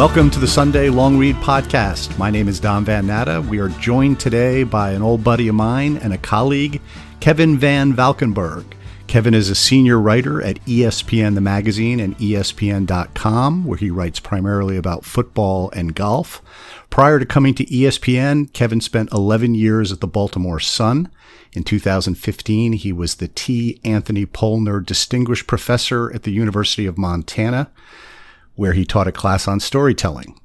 Welcome to the Sunday Long Read Podcast. My name is Don Van Natta. We are joined today by an old buddy of mine and a colleague, Kevin Van Valkenburg. Kevin is a senior writer at ESPN the magazine and ESPN.com, where he writes primarily about football and golf. Prior to coming to ESPN, Kevin spent 11 years at the Baltimore Sun. In 2015, he was the T. Anthony Pollner Distinguished Professor at the University of Montana where he taught a class on storytelling.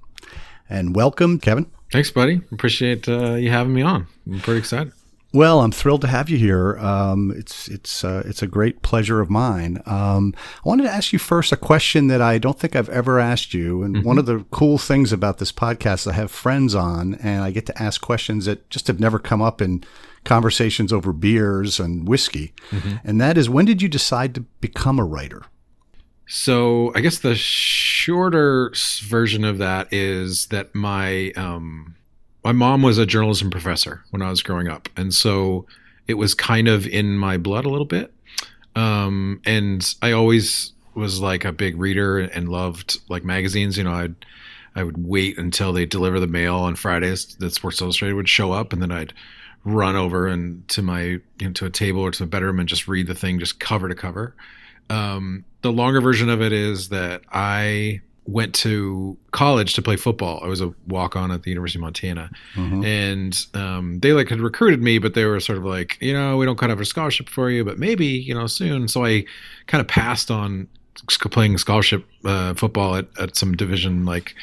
And welcome, Kevin. Thanks, buddy. Appreciate uh, you having me on. I'm pretty excited. Well, I'm thrilled to have you here. Um, it's it's uh, it's a great pleasure of mine. Um, I wanted to ask you first a question that I don't think I've ever asked you. And mm-hmm. one of the cool things about this podcast, I have friends on, and I get to ask questions that just have never come up in conversations over beers and whiskey. Mm-hmm. And that is, when did you decide to become a writer? So I guess the shorter version of that is that my um, my mom was a journalism professor when I was growing up, and so it was kind of in my blood a little bit. Um, and I always was like a big reader and loved like magazines. You know, I'd I would wait until they deliver the mail on Fridays that Sports Illustrated would show up, and then I'd run over and to my you know, to a table or to a bedroom and just read the thing just cover to cover. Um, the longer version of it is that I went to college to play football. I was a walk on at the University of Montana, mm-hmm. and um, they like had recruited me, but they were sort of like, you know, we don't kind of have a scholarship for you, but maybe you know soon. So I kind of passed on playing scholarship uh, football at, at some division like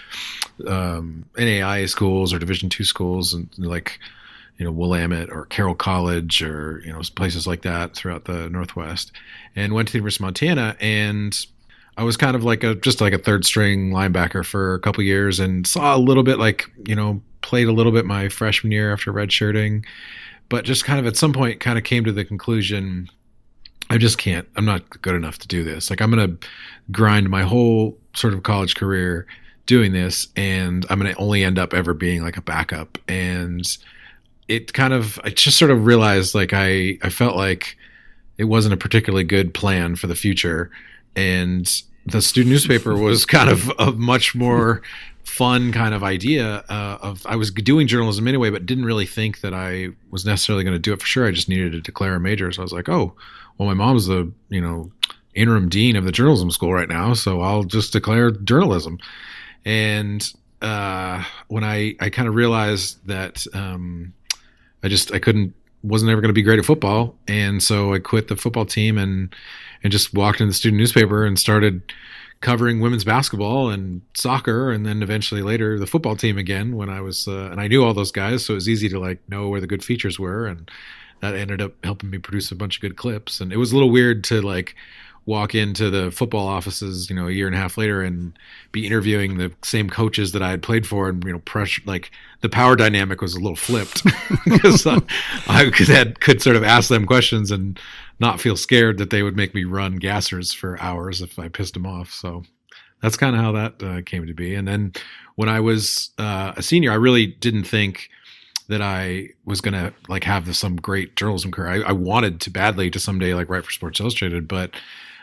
um, NAIA schools or Division two schools, and like you know Willamette or Carroll College or you know places like that throughout the Northwest, and went to the University of Montana and I was kind of like a just like a third string linebacker for a couple years and saw a little bit like you know played a little bit my freshman year after redshirting, but just kind of at some point kind of came to the conclusion I just can't I'm not good enough to do this. Like I'm gonna grind my whole sort of college career doing this and I'm gonna only end up ever being like a backup. And it kind of I just sort of realized like I I felt like it wasn't a particularly good plan for the future and the student newspaper was kind of a much more fun kind of idea uh, of I was doing journalism anyway, but didn't really think that I was necessarily going to do it for sure. I just needed to declare a major, so I was like, oh, well, my mom's the you know interim dean of the journalism school right now, so I'll just declare journalism. And uh, when I I kind of realized that um, I just I couldn't wasn't ever going to be great at football, and so I quit the football team and and just walked into the student newspaper and started covering women's basketball and soccer, and then eventually later the football team again. When I was uh, and I knew all those guys, so it was easy to like know where the good features were, and that ended up helping me produce a bunch of good clips. And it was a little weird to like walk into the football offices, you know, a year and a half later and be interviewing the same coaches that I had played for and, you know, pressure, like the power dynamic was a little flipped because I, I could, had, could sort of ask them questions and not feel scared that they would make me run gassers for hours if I pissed them off. So that's kind of how that uh, came to be. And then when I was uh, a senior, I really didn't think that I was going to like have some great journalism career. I, I wanted to badly to someday like write for Sports Illustrated, but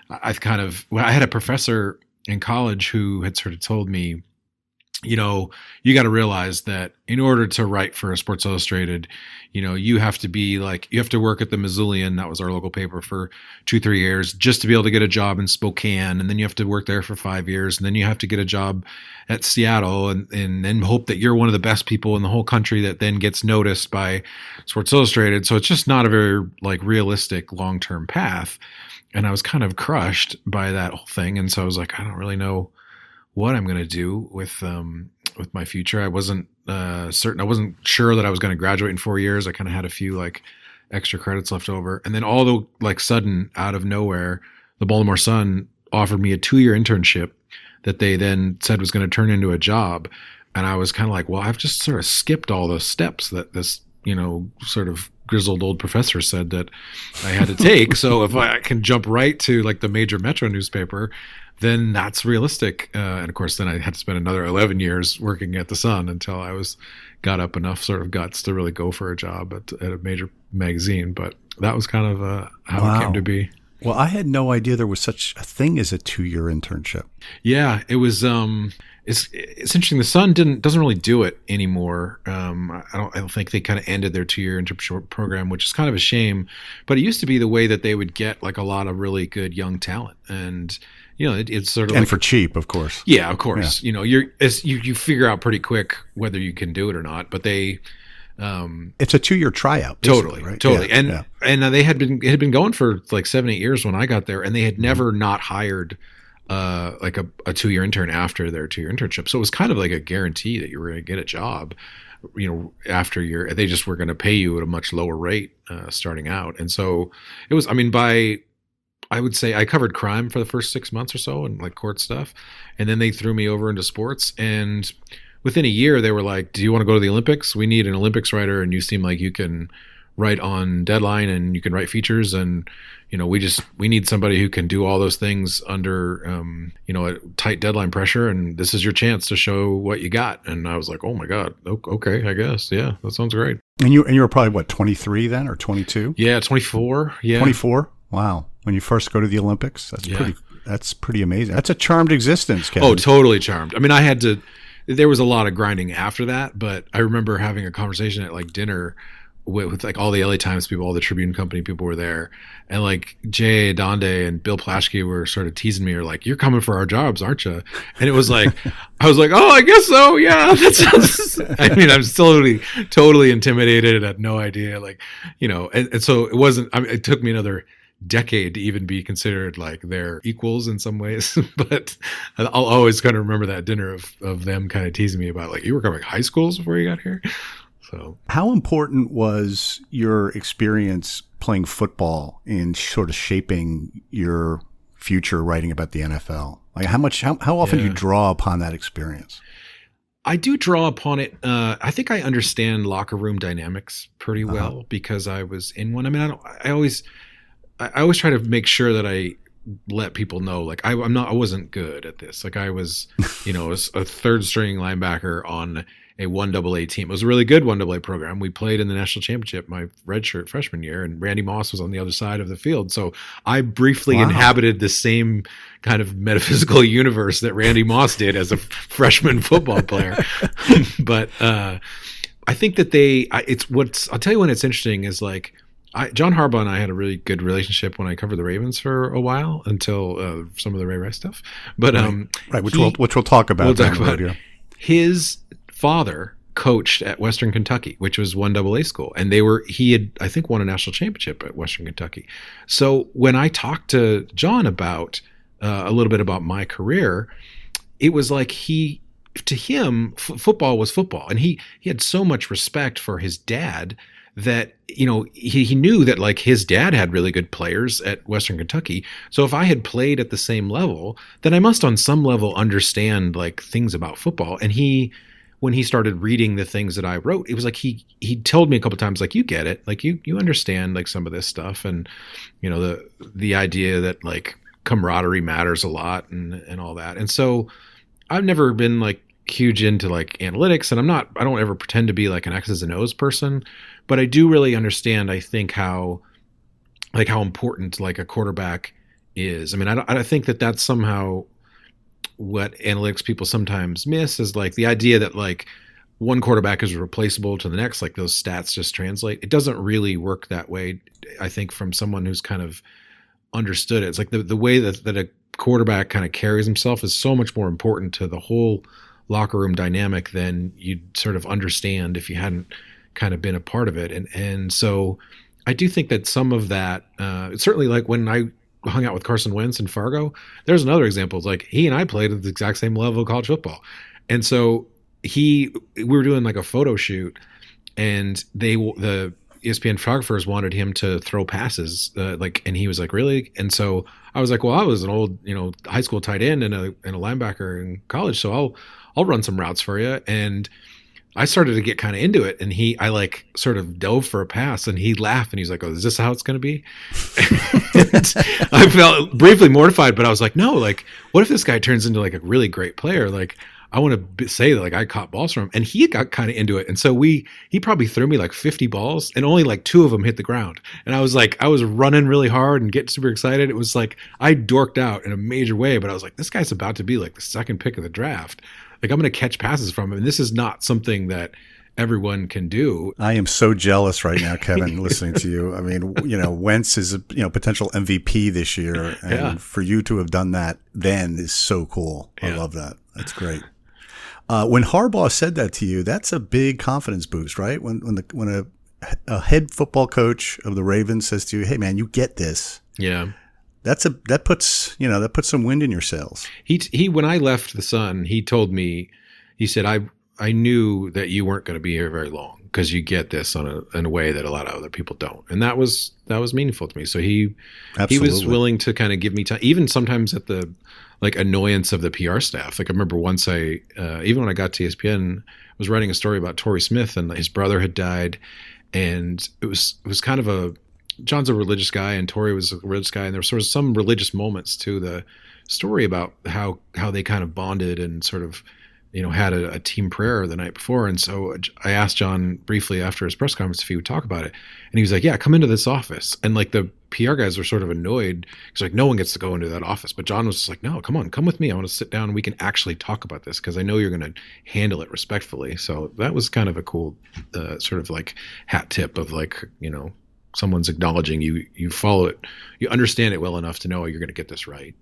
I've kind of well, I had a professor in college who had sort of told me, you know, you got to realize that in order to write for a Sports Illustrated, you know, you have to be like you have to work at the Missoulian, that was our local paper for two three years, just to be able to get a job in Spokane, and then you have to work there for five years, and then you have to get a job at Seattle, and and then hope that you're one of the best people in the whole country that then gets noticed by Sports Illustrated. So it's just not a very like realistic long term path and I was kind of crushed by that whole thing. And so I was like, I don't really know what I'm going to do with um, with my future. I wasn't uh, certain. I wasn't sure that I was going to graduate in four years. I kind of had a few like extra credits left over, and then all the like sudden out of nowhere, the Baltimore Sun offered me a two year internship that they then said was going to turn into a job. And I was kind of like, well, I've just sort of skipped all the steps that this, you know, sort of grizzled old professor said that I had to take. so if I can jump right to like the major metro newspaper, then that's realistic. Uh, and of course, then I had to spend another 11 years working at the Sun until I was got up enough sort of guts to really go for a job at, at a major magazine. But that was kind of uh, how wow. it came to be. Well, I had no idea there was such a thing as a two-year internship. Yeah, it was. Um, it's it's interesting. The Sun didn't doesn't really do it anymore. Um, I don't I don't think they kind of ended their two year internship program, which is kind of a shame. But it used to be the way that they would get like a lot of really good young talent, and you know it, it's sort of and like, for cheap, of course. yeah, of course. You know, you're you you figure out pretty quick whether you can do it or not. But they um, It's a two year tryout. totally right? totally Yeah, and yeah. and they had been it had been going for like seven eight years when i got there and they had Mm-hmm. never not hired uh like a, a two year intern after their two year internship so it was kind of like a guarantee that you were going to get a job you know after your they just were going to pay you at a much lower rate uh, starting out and so it was i mean by I would say I covered crime for the first six months or so and like court stuff. And then they threw me over into sports. And within a year, they were like, Do you want to go to the Olympics? We need an Olympics writer. And you seem like you can write on deadline and you can write features. And, you know, we just, we need somebody who can do all those things under, um, you know, a tight deadline pressure. And this is your chance to show what you got. And I was like, Oh my God. Okay. I guess. Yeah. That sounds great. And you and you were probably what twenty three then or twenty two? Yeah. 24. Yeah. Twenty four. Wow. When you first go to the Olympics, that's Yeah. pretty. That's pretty amazing. That's a charmed existence, Kevin. Oh, totally charmed. I mean, I had to. There was a lot of grinding after that, but I remember having a conversation at like dinner with, with like all the LA Times people, all the Tribune Company people were there, and like J.A. Adande and Bill Plaschke were sort of teasing me, or like, "You're coming for our jobs, aren't you?" And it was like, I was like, "Oh, I guess so. Yeah, that sounds." I mean, I'm still totally, totally intimidated and had no idea, like, you know, and, and so it wasn't. I mean, it took me another decade to even be considered like their equals in some ways. but I'll always kind of remember that dinner of, of them kind of teasing me about like you were coming high schools before you got here. So How important was your experience playing football in sort of shaping your future writing about the NFL? Like how much how, how often do you draw upon that experience? I do draw upon it. Uh, I think I understand locker room dynamics pretty Uh-huh. well because I was in one. I mean, I don't. I always, I always try to make sure that I let people know, like I, I'm not. I wasn't good at this. Like I was, you know, a third string linebacker on a one double A team. It was a really good one double A program. We played in the national championship my redshirt freshman year, and Randy Moss was on the other side of the field. So I briefly Wow. inhabited the same kind of metaphysical universe that Randy Moss did as a freshman football player. but uh, I think that they, I, it's what's, I'll tell you when it's interesting is like, I, John Harbaugh and I had a really good relationship when I covered the Ravens for a while until uh, some of the Ray Rice stuff. But um, Right, which he- we'll which we'll talk about. We'll talk about yeah. his father coached at Western Kentucky, which was one double A school, and they were he had I think won a national championship at Western Kentucky. So when I talked to John about uh, a little bit about my career, it was like he to him f- football was football, and he he had so much respect for his dad that you know he, he knew that like his dad had really good players at western kentucky. So if i had played at the same level then i must on some level understand like things about football. And he when he started reading the things that i wrote it was like he he told me a couple times like you get it. Like you you understand like some of this stuff and you know the the idea that like camaraderie matters a lot and and all that. And so i've never been like huge into like analytics and i'm not i don't ever pretend to be like an x's and o's person but i do really understand i think how like how important like a quarterback is. I mean i, I think that that's somehow what analytics people sometimes miss is like the idea that like one quarterback is replaceable to the next like those stats just translate. It doesn't really work that way i think from someone who's kind of understood it. It's like the, the way that, that a quarterback kind of carries himself is so much more important to the whole locker room dynamic than you'd sort of understand if you hadn't kind of been a part of it. And and so i do think that some of that uh certainly like when i hung out with carson wentz in fargo there's another example it's like he and i played at the exact same level of college football. And so he we were doing like a photo shoot and they the espn photographers wanted him to throw passes uh, like and he was like really? And so i was like well i was an old you know high school tight end and a, and a linebacker in college so i'll i'll run some routes for you and I started to get kind of into it, and he, I like sort of dove for a pass, and he laughed, and he's like, "Oh, is this how it's going to be?" I felt briefly mortified, but I was like, "No, like, what if this guy turns into like a really great player? Like, I want to say that like I caught balls from him, and he got kind of into it, and so we, he probably threw me like fifty balls, and only like two of them hit the ground, and I was like, I was running really hard and getting super excited. It was like I dorked out in a major way, but I was like, this guy's about to be like the second pick of the draft. Like I'm going to catch passes from him. And this is not something that everyone can do. I am so jealous right now, Kevin, listening to you. I mean, you know, Wentz is a you know potential MVP this year, and Yeah. for you to have done that then is so cool. I love that. That's great. Uh, when Harbaugh said that to you, that's a big confidence boost, right? When when the when a a head football coach of the Ravens says to you, "Hey, man, you get this." Yeah. That's a that puts you know that puts some wind in your sails. He he when I left the Sun, he told me, he said I I knew that you weren't going to be here very long because you get this on a in a way that a lot of other people don't, and that was that was meaningful to me. So he Absolutely. he was willing to kind of give me time, even sometimes at the like annoyance of the PR staff. Like I remember once I uh, even when I got to ESPN, I was writing a story about Torrey Smith and his brother had died, and it was it was kind of a John's a religious guy and Torrey was a religious guy, and there were sort of some religious moments to the story about how how they kind of bonded and sort of you know had a, a team prayer the night before. And so I asked John briefly after his press conference if he would talk about it, and he was like, "Yeah, come into this office." And like the PR guys were sort of annoyed because like no one gets to go into that office, but John was just like, "No, come on, come with me. I want to sit down and we can actually talk about this because I know you're going to handle it respectfully." So that was kind of a cool uh, sort of like hat tip of like you know someone's acknowledging you you follow it you understand it well enough to know you're going to get this right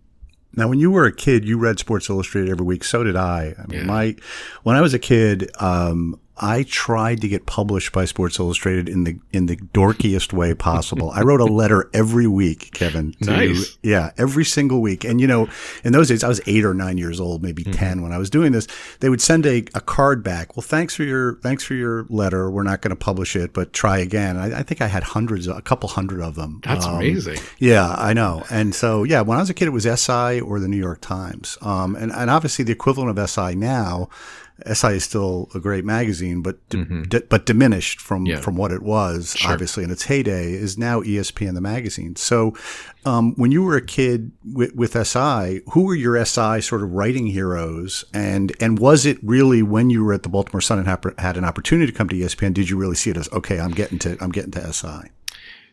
Now, when you were a kid, you read Sports Illustrated every week. So did I. I mean, Yeah. my when I was a kid, um, I tried to get published by Sports Illustrated in the in the dorkiest way possible. I wrote a letter every week, Kevin. To, Nice. Yeah, every single week. And you know, in those days, I was eight or nine years old, maybe Mm-hmm. ten when I was doing this. They would send a, a card back. Well, thanks for your thanks for your letter. We're not going to publish it, but try again. I, I think I had hundreds, a couple hundred of them. that's Um, amazing yeah, I know. And so, yeah, when I was a kid, it was SI or the New York Times. Um, and, and obviously, the equivalent of SI now, SI is still a great magazine, but di- di- but diminished from Mm-hmm. Yeah. from what it was, Sure. obviously, in its heyday, is now ESPN, the magazine. So, um, when you were a kid with, with SI, who were your SI sort of writing heroes? And and was it really when you were at the Baltimore Sun and hap- had an opportunity to come to ESPN? Did you really see it as okay? I'm getting to I'm getting to SI.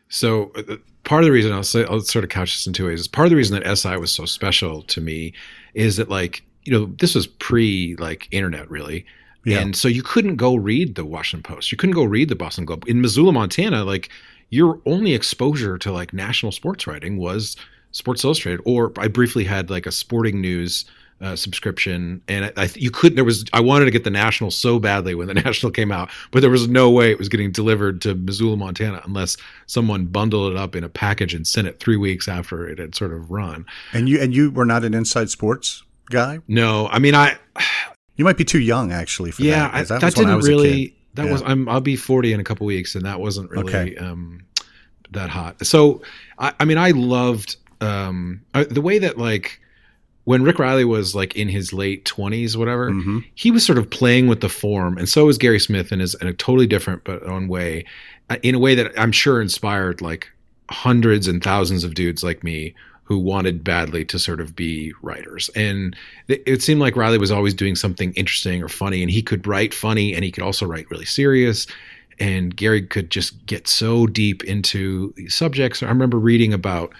So uh, part of the reason I'll say I'll sort of couch this in two ways. Is part of the reason that SI was so special to me is that like you know this was pre like internet really, Yeah. and so you couldn't go read the Washington Post, you couldn't go read the Boston Globe in Missoula, Montana. Like your only exposure to like national sports writing was Sports Illustrated, or I briefly had like a sporting news. Uh, subscription and I, I you couldn't there was I wanted to get the national so badly when the national came out but there was no way it was getting delivered to Missoula Montana unless someone bundled it up in a package and sent it three weeks after it had sort of run And you and you were not an inside sports guy. no I mean I You might be too young actually for yeah that. I, that, I didn't really that Yeah. was I'm I'll be 40 in a couple weeks and that wasn't really Okay. um that hot so I, I mean I loved um uh, the way that like when Rick Reilly was like in his late 20s whatever Mhm. he was sort of playing with the form, and so was Gary Smith in his in a totally different but own way, uh, in a way that I'm sure inspired like hundreds and thousands of dudes like me who wanted badly to sort of be writers. And it, seemed like Reilly was always doing something interesting or funny, and he could write funny, and he could also write really serious. And Gary could just get so deep into subjects. I remember reading about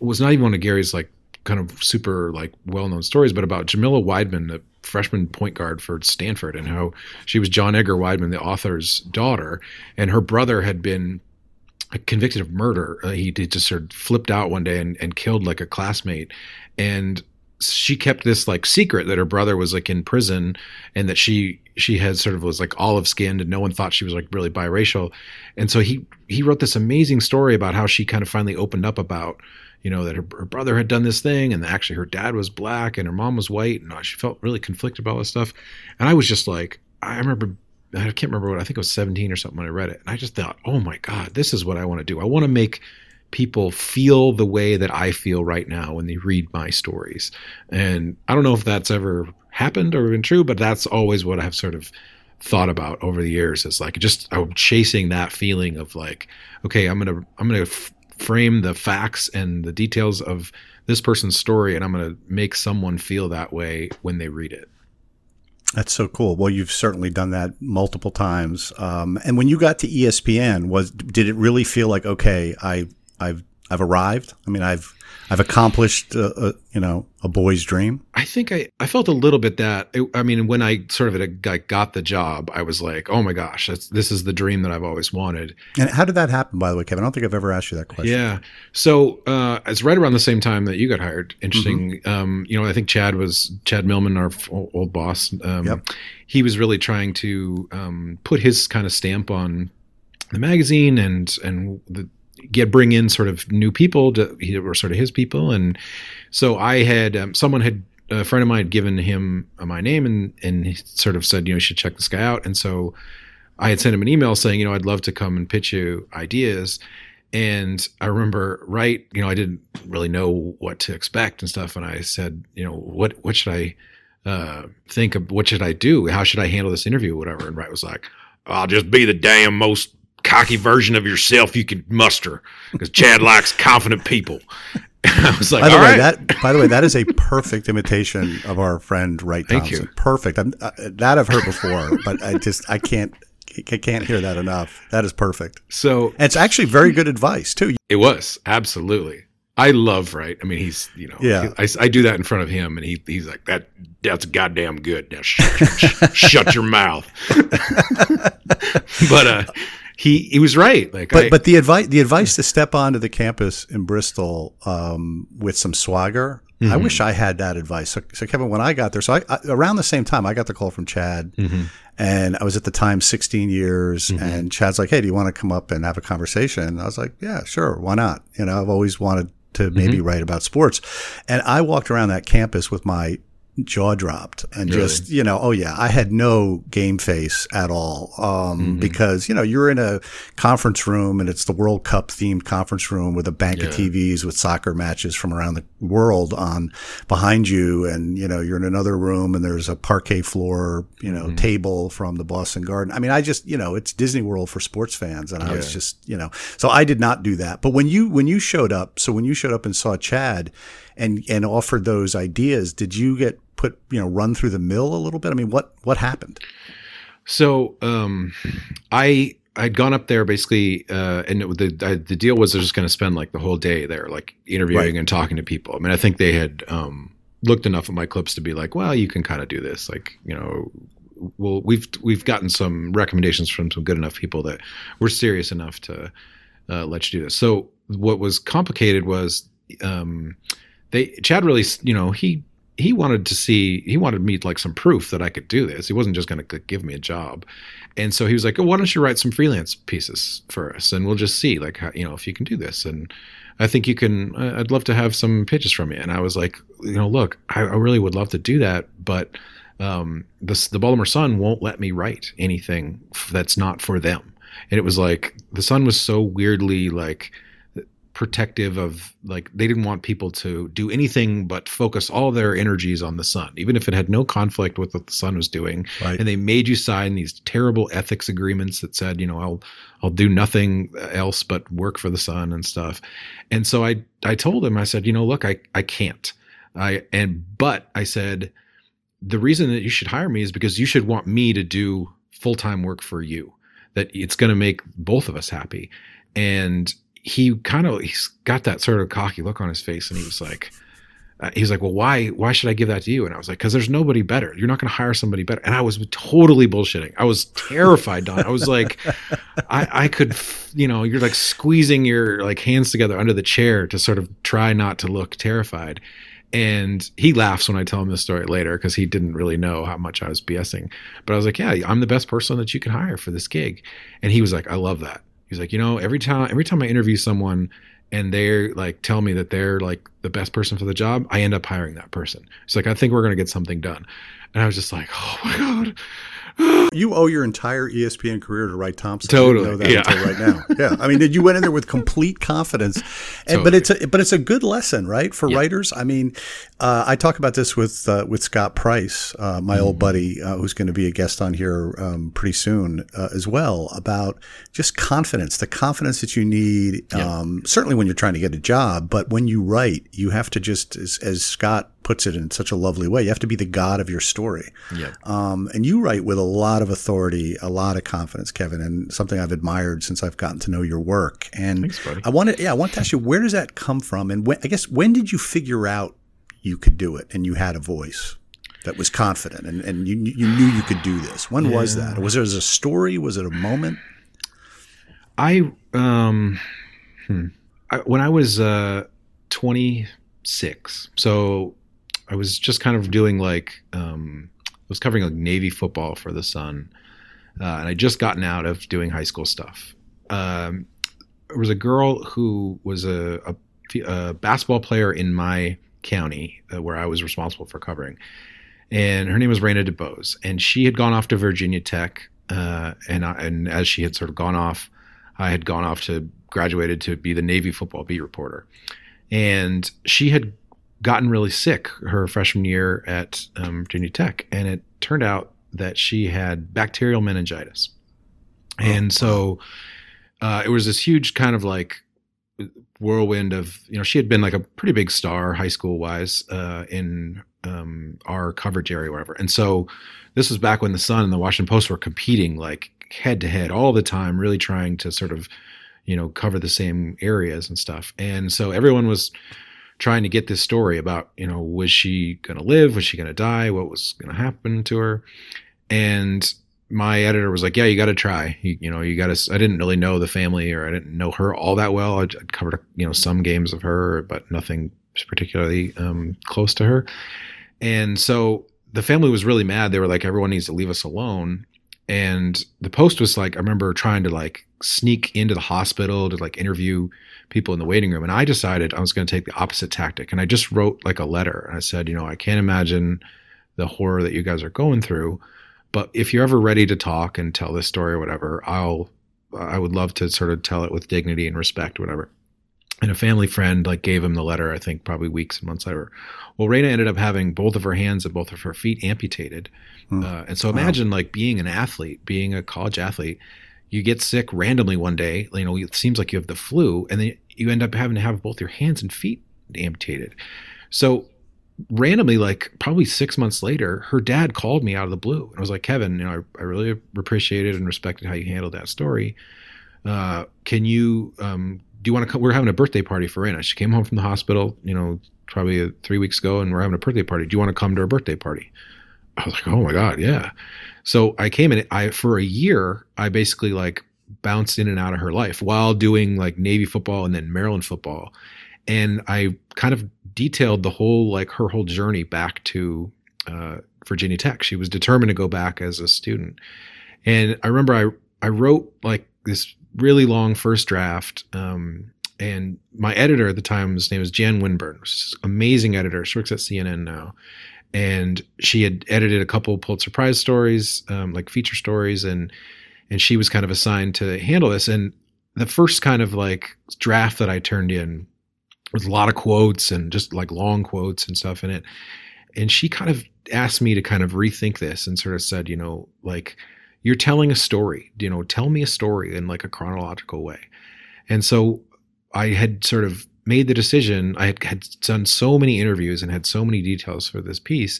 was not even one of Gary's like kind of super like well-known stories, but about Jamila Wideman, the freshman point guard for Stanford, and how she was John Edgar Wideman, the author's daughter, and her brother had been convicted of murder. Uh, he did just sort of flipped out one day and, and killed like a classmate, and she kept this like secret that her brother was like in prison and that she she had sort of was like olive skinned and no one thought she was like really biracial. And so he he wrote this amazing story about how she kind of finally opened up about you know that her, her brother had done this thing and actually her dad was black and her mom was white and she felt really conflicted about all this stuff. And i was just like i remember i can't remember what i think it was 17 or something when i read it and i just thought oh my god this is what i want to do i want to make people feel the way that I feel right now when they read my stories. And I don't know if that's ever happened or been true, but that's always what I've sort of thought about over the years is like just I'm chasing that feeling of like okay I'm to I'm to f- frame the facts and the details of this person's story and I'm to make someone feel that way when they read it. That's so cool. Well, you've certainly done that multiple times. Um, and when you got to ESPN, was did it really feel like okay, I I've I've arrived. I mean, I've I've accomplished, uh, uh, you know, a boy's dream. I think I, I felt a little bit that. I mean, when I sort of got the job, I was like, oh my gosh, this is the dream that I've always wanted. And how did that happen, by the way, Kevin? I don't think I've ever asked you that question. Yeah. So uh, it's right around the same time that you got hired. Interesting. Mm-hmm. Um, you know, I think Chad was Chad Millman, our old boss. Um, yep. He was really trying to um, put his kind of stamp on the magazine and and the get bring in sort of new people to he were sort of his people. And so i had um, someone had a friend of mine had given him uh, my name and and he sort of said you know you should check this guy out. And so i had sent him an email saying you know i'd love to come and pitch you ideas. And i remember right you know i didn't really know what to expect and stuff. And i said you know what what should i uh, think of what should i do? How should i handle this interview whatever? And Wright was like i'll just be the damn most cocky version of yourself you can muster because Chad likes confident people. I was like, by the way, right. that by the way, that is a perfect imitation of our friend Wright Thompson. Thank you. Perfect. I'm, uh, that I've heard before, but I just I can't I can't hear that enough. That is perfect. So and it's actually very good advice too. It was absolutely. I love Wright. I mean, he's you know, yeah. I, I do that in front of him, and he he's like that. That's goddamn good. Now shut, shut your mouth. but uh, he he was right. Like, but I, but the advice the advice to step onto the campus in Bristol um, with some swagger. Mm-hmm. I wish I had that advice. So, so Kevin, when I got there, so I, I, around the same time, I got the call from Chad, mm-hmm. and I was at the time 16 years, mm-hmm. and Chad's like, "Hey, do you want to come up and have a conversation?" And I was like, "Yeah, sure, why not?" You know, I've always wanted to maybe mm-hmm. write about sports, and I walked around that campus with my jaw dropped and really? just you know oh yeah i had no game face at all um, mm-hmm. because you know you're in a conference room and it's the world cup themed conference room with a bank yeah. of tvs with soccer matches from around the world on behind you and you know you're in another room and there's a parquet floor you know mm-hmm. table from the boston garden i mean i just you know it's disney world for sports fans and i was just you know so i did not do that but when you when you showed up so when you showed up and saw chad and and offered those ideas did you get put you know run through the mill a little bit? I mean, what what happened? So um, I I'd gone up there basically, uh, and it, the I, the deal was I was just going to spend like the whole day there, like interviewing right. and talking to people. I mean, I think they had um, looked enough at my clips to be like, well, you can kind of do this, like you know. Well, we've we've gotten some recommendations from some good enough people that we're serious enough to uh, let you do this. So what was complicated was um, they Chad really, you know, he he wanted to see he wanted me like some proof that I could do this. He wasn't just going to give me a job, and so he was like, "Oh, why don't you write some freelance pieces for us, and we'll just see like how, you know if you can do this." And I think you can. I'd love to have some pitches from you. And I was like, you know, look, I, I really would love to do that, but um, the the Baltimore Sun won't let me write anything that's not for them. And it was like the Sun was so weirdly like protective of like they didn't want people to do anything but focus all their energies on the sun even if it had no conflict with what the sun was doing. Right. and they made you sign these terrible ethics agreements that said you know I'll I'll do nothing else but work for the sun and stuff. And so I I told him I said you know look I I can't. I and but I said the reason that you should hire me is because you should want me to do full-time work for you that it's going to make both of us happy. And he kind of he's got that sort of cocky look on his face, and he was like, uh, he's like, well, why why should I give that to you? And I was like, because there's nobody better. You're not going to hire somebody better. And I was totally bullshitting. I was terrified, Don. I was like, I I could, you know, you're like squeezing your like hands together under the chair to sort of try not to look terrified. And he laughs when I tell him this story later because he didn't really know how much I was BSing. But I was like, yeah, I'm the best person that you can hire for this gig. And he was like, I love that. He's like, you know, every time every time I interview someone and they're like tell me that they're like the best person for the job, I end up hiring that person. He's like, I think we're gonna get something done. And I was just like, oh my god, you owe your entire ESPN career to Wright Thompson. Totally, know that yeah. until right now. Yeah, I mean, you went in there with complete confidence, and, totally. but it's a, but it's a good lesson, right, for yeah. writers. I mean, uh, I talk about this with uh, with Scott Price, uh, my mm-hmm. old buddy, uh, who's going to be a guest on here um, pretty soon uh, as well, about just confidence, the confidence that you need. Yeah. Um, certainly when you're trying to get a job, but when you write, you have to just, as, as Scott puts it in such a lovely way. You have to be the god of your story. Yeah. Um, and you write with a lot of authority, a lot of confidence, Kevin, and something I've admired since I've gotten to know your work. And Thanks, buddy. I wanted, yeah, I want to ask you, where does that come from? And when, I guess when did you figure out you could do it and you had a voice? That was confident, and, and you you knew you could do this. When was that? Was there a story? Was it a moment? I um hmm. I, when I was uh 26. So I was just kind of doing like um I was covering like Navy football for the Sun. Uh, and I just gotten out of doing high school stuff. Um there was a girl who was a, a, a basketball player in my county uh, where I was responsible for covering. And her name was Raina DeBose. And she had gone off to Virginia Tech. Uh, and, I, and as she had sort of gone off, I had gone off to graduated to be the Navy football beat reporter. And she had gotten really sick her freshman year at um, Virginia Tech. And it turned out that she had bacterial meningitis. And so uh, it was this huge kind of like whirlwind of, you know, she had been like a pretty big star high school wise uh, in um, our coverage area, or whatever. And so this was back when the Sun and the Washington Post were competing like head to head all the time, really trying to sort of, you know, cover the same areas and stuff. And so everyone was trying to get this story about, you know, was she going to live? Was she going to die? What was going to happen to her? And my editor was like, "Yeah, you got to try. You, you know, you got to." I didn't really know the family, or I didn't know her all that well. I'd, I'd covered, you know, some games of her, but nothing particularly um, close to her. And so the family was really mad. They were like, "Everyone needs to leave us alone." And the post was like, I remember trying to like sneak into the hospital to like interview people in the waiting room, and I decided I was going to take the opposite tactic, and I just wrote like a letter, and I said, you know, I can't imagine the horror that you guys are going through but if you're ever ready to talk and tell this story or whatever i'll i would love to sort of tell it with dignity and respect whatever. And a family friend like gave him the letter i think probably weeks and months later. Well Raina ended up having both of her hands and both of her feet amputated Hmm. uh, and so imagine like being an athlete being a college athlete you get sick randomly one day you know it seems like you have the flu and then you end up having to have both your hands and feet amputated. So randomly like probably six months later her dad called me out of the blue and I was like kevin you know i, I really appreciated and respected how you handled that story. Uh, can you um, do you want to come we're having a birthday party for Raina. she came home from the hospital you know probably three weeks ago and we're having a birthday party. Do you want to come to her birthday party i was like oh my god yeah so i came in i for a year i basically like bounced in and out of her life while doing like navy football and then maryland football and I kind of detailed the whole like her whole journey back to uh, Virginia Tech. She was determined to go back as a student, and I remember I I wrote like this really long first draft. Um, and my editor at the time, his name was Jan Winburn, amazing editor. She works at CNN now, and she had edited a couple Pulitzer Prize stories, um, like feature stories, and and she was kind of assigned to handle this. And the first kind of like draft that I turned in with a lot of quotes and just like long quotes and stuff in it. And she kind of asked me to kind of rethink this and sort of said, you know, like you're telling a story, you know, tell me a story in like a chronological way. And so I had sort of made the decision. I had, had done so many interviews and had so many details for this piece.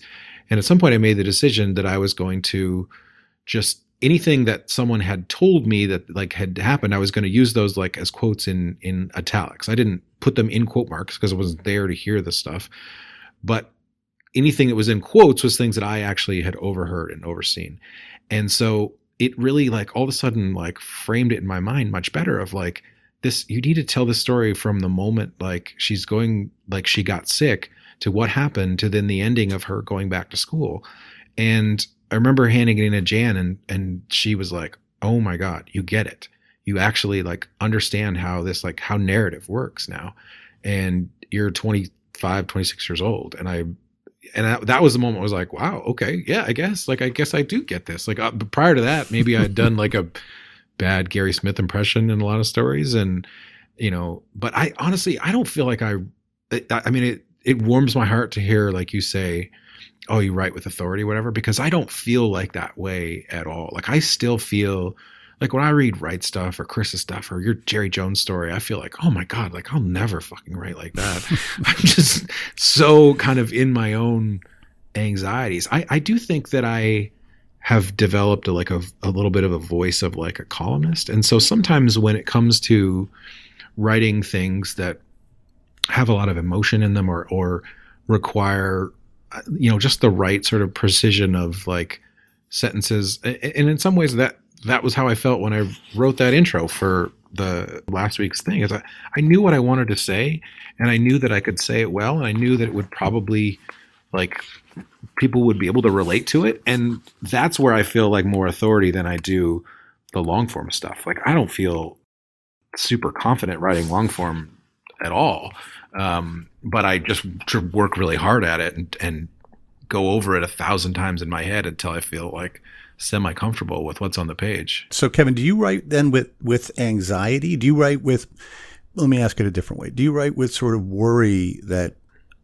And at some point, I made the decision that I was going to just anything that someone had told me that like had happened i was going to use those like as quotes in in italics i didn't put them in quote marks because i wasn't there to hear the stuff but anything that was in quotes was things that i actually had overheard and overseen and so it really like all of a sudden like framed it in my mind much better of like this you need to tell the story from the moment like she's going like she got sick to what happened to then the ending of her going back to school and I remember handing it in to Jan and and she was like, "Oh my god, you get it. You actually like understand how this like how narrative works now." And you're 25, 26 years old and I and that, that was the moment I was like, "Wow, okay. Yeah, I guess like I guess I do get this." Like uh, prior to that, maybe I'd done like a bad Gary Smith impression in a lot of stories and you know, but I honestly I don't feel like I I, mean it it warms my heart to hear like you say oh you write with authority whatever because i don't feel like that way at all like i still feel like when I read Wright stuff or Chris's stuff or your Jerry Jones story, I feel like, oh my God, like I'll never fucking write like that. I'm just so kind of in my own anxieties. I, I do think that I have developed a, like a, a little bit of a voice of like a columnist. And so sometimes when it comes to writing things that have a lot of emotion in them or, or require, uh, you know, just the right sort of precision of like sentences. And in some ways that that was how I felt when I wrote that intro for the last week's thing. Is I, I knew what I wanted to say, and I knew that I could say it well, and I knew that it would probably like people would be able to relate to it, and that's where I feel like more authority than I do the long form stuff. Like I don't feel super confident writing long form at all, um, but I just work really hard at it and, and go over it a thousand times in my head until I feel like semi comfortable with what's on the page. So, Kevin, do you write then with with anxiety? Do you write with? Let me ask it a different way. Do you write with sort of worry that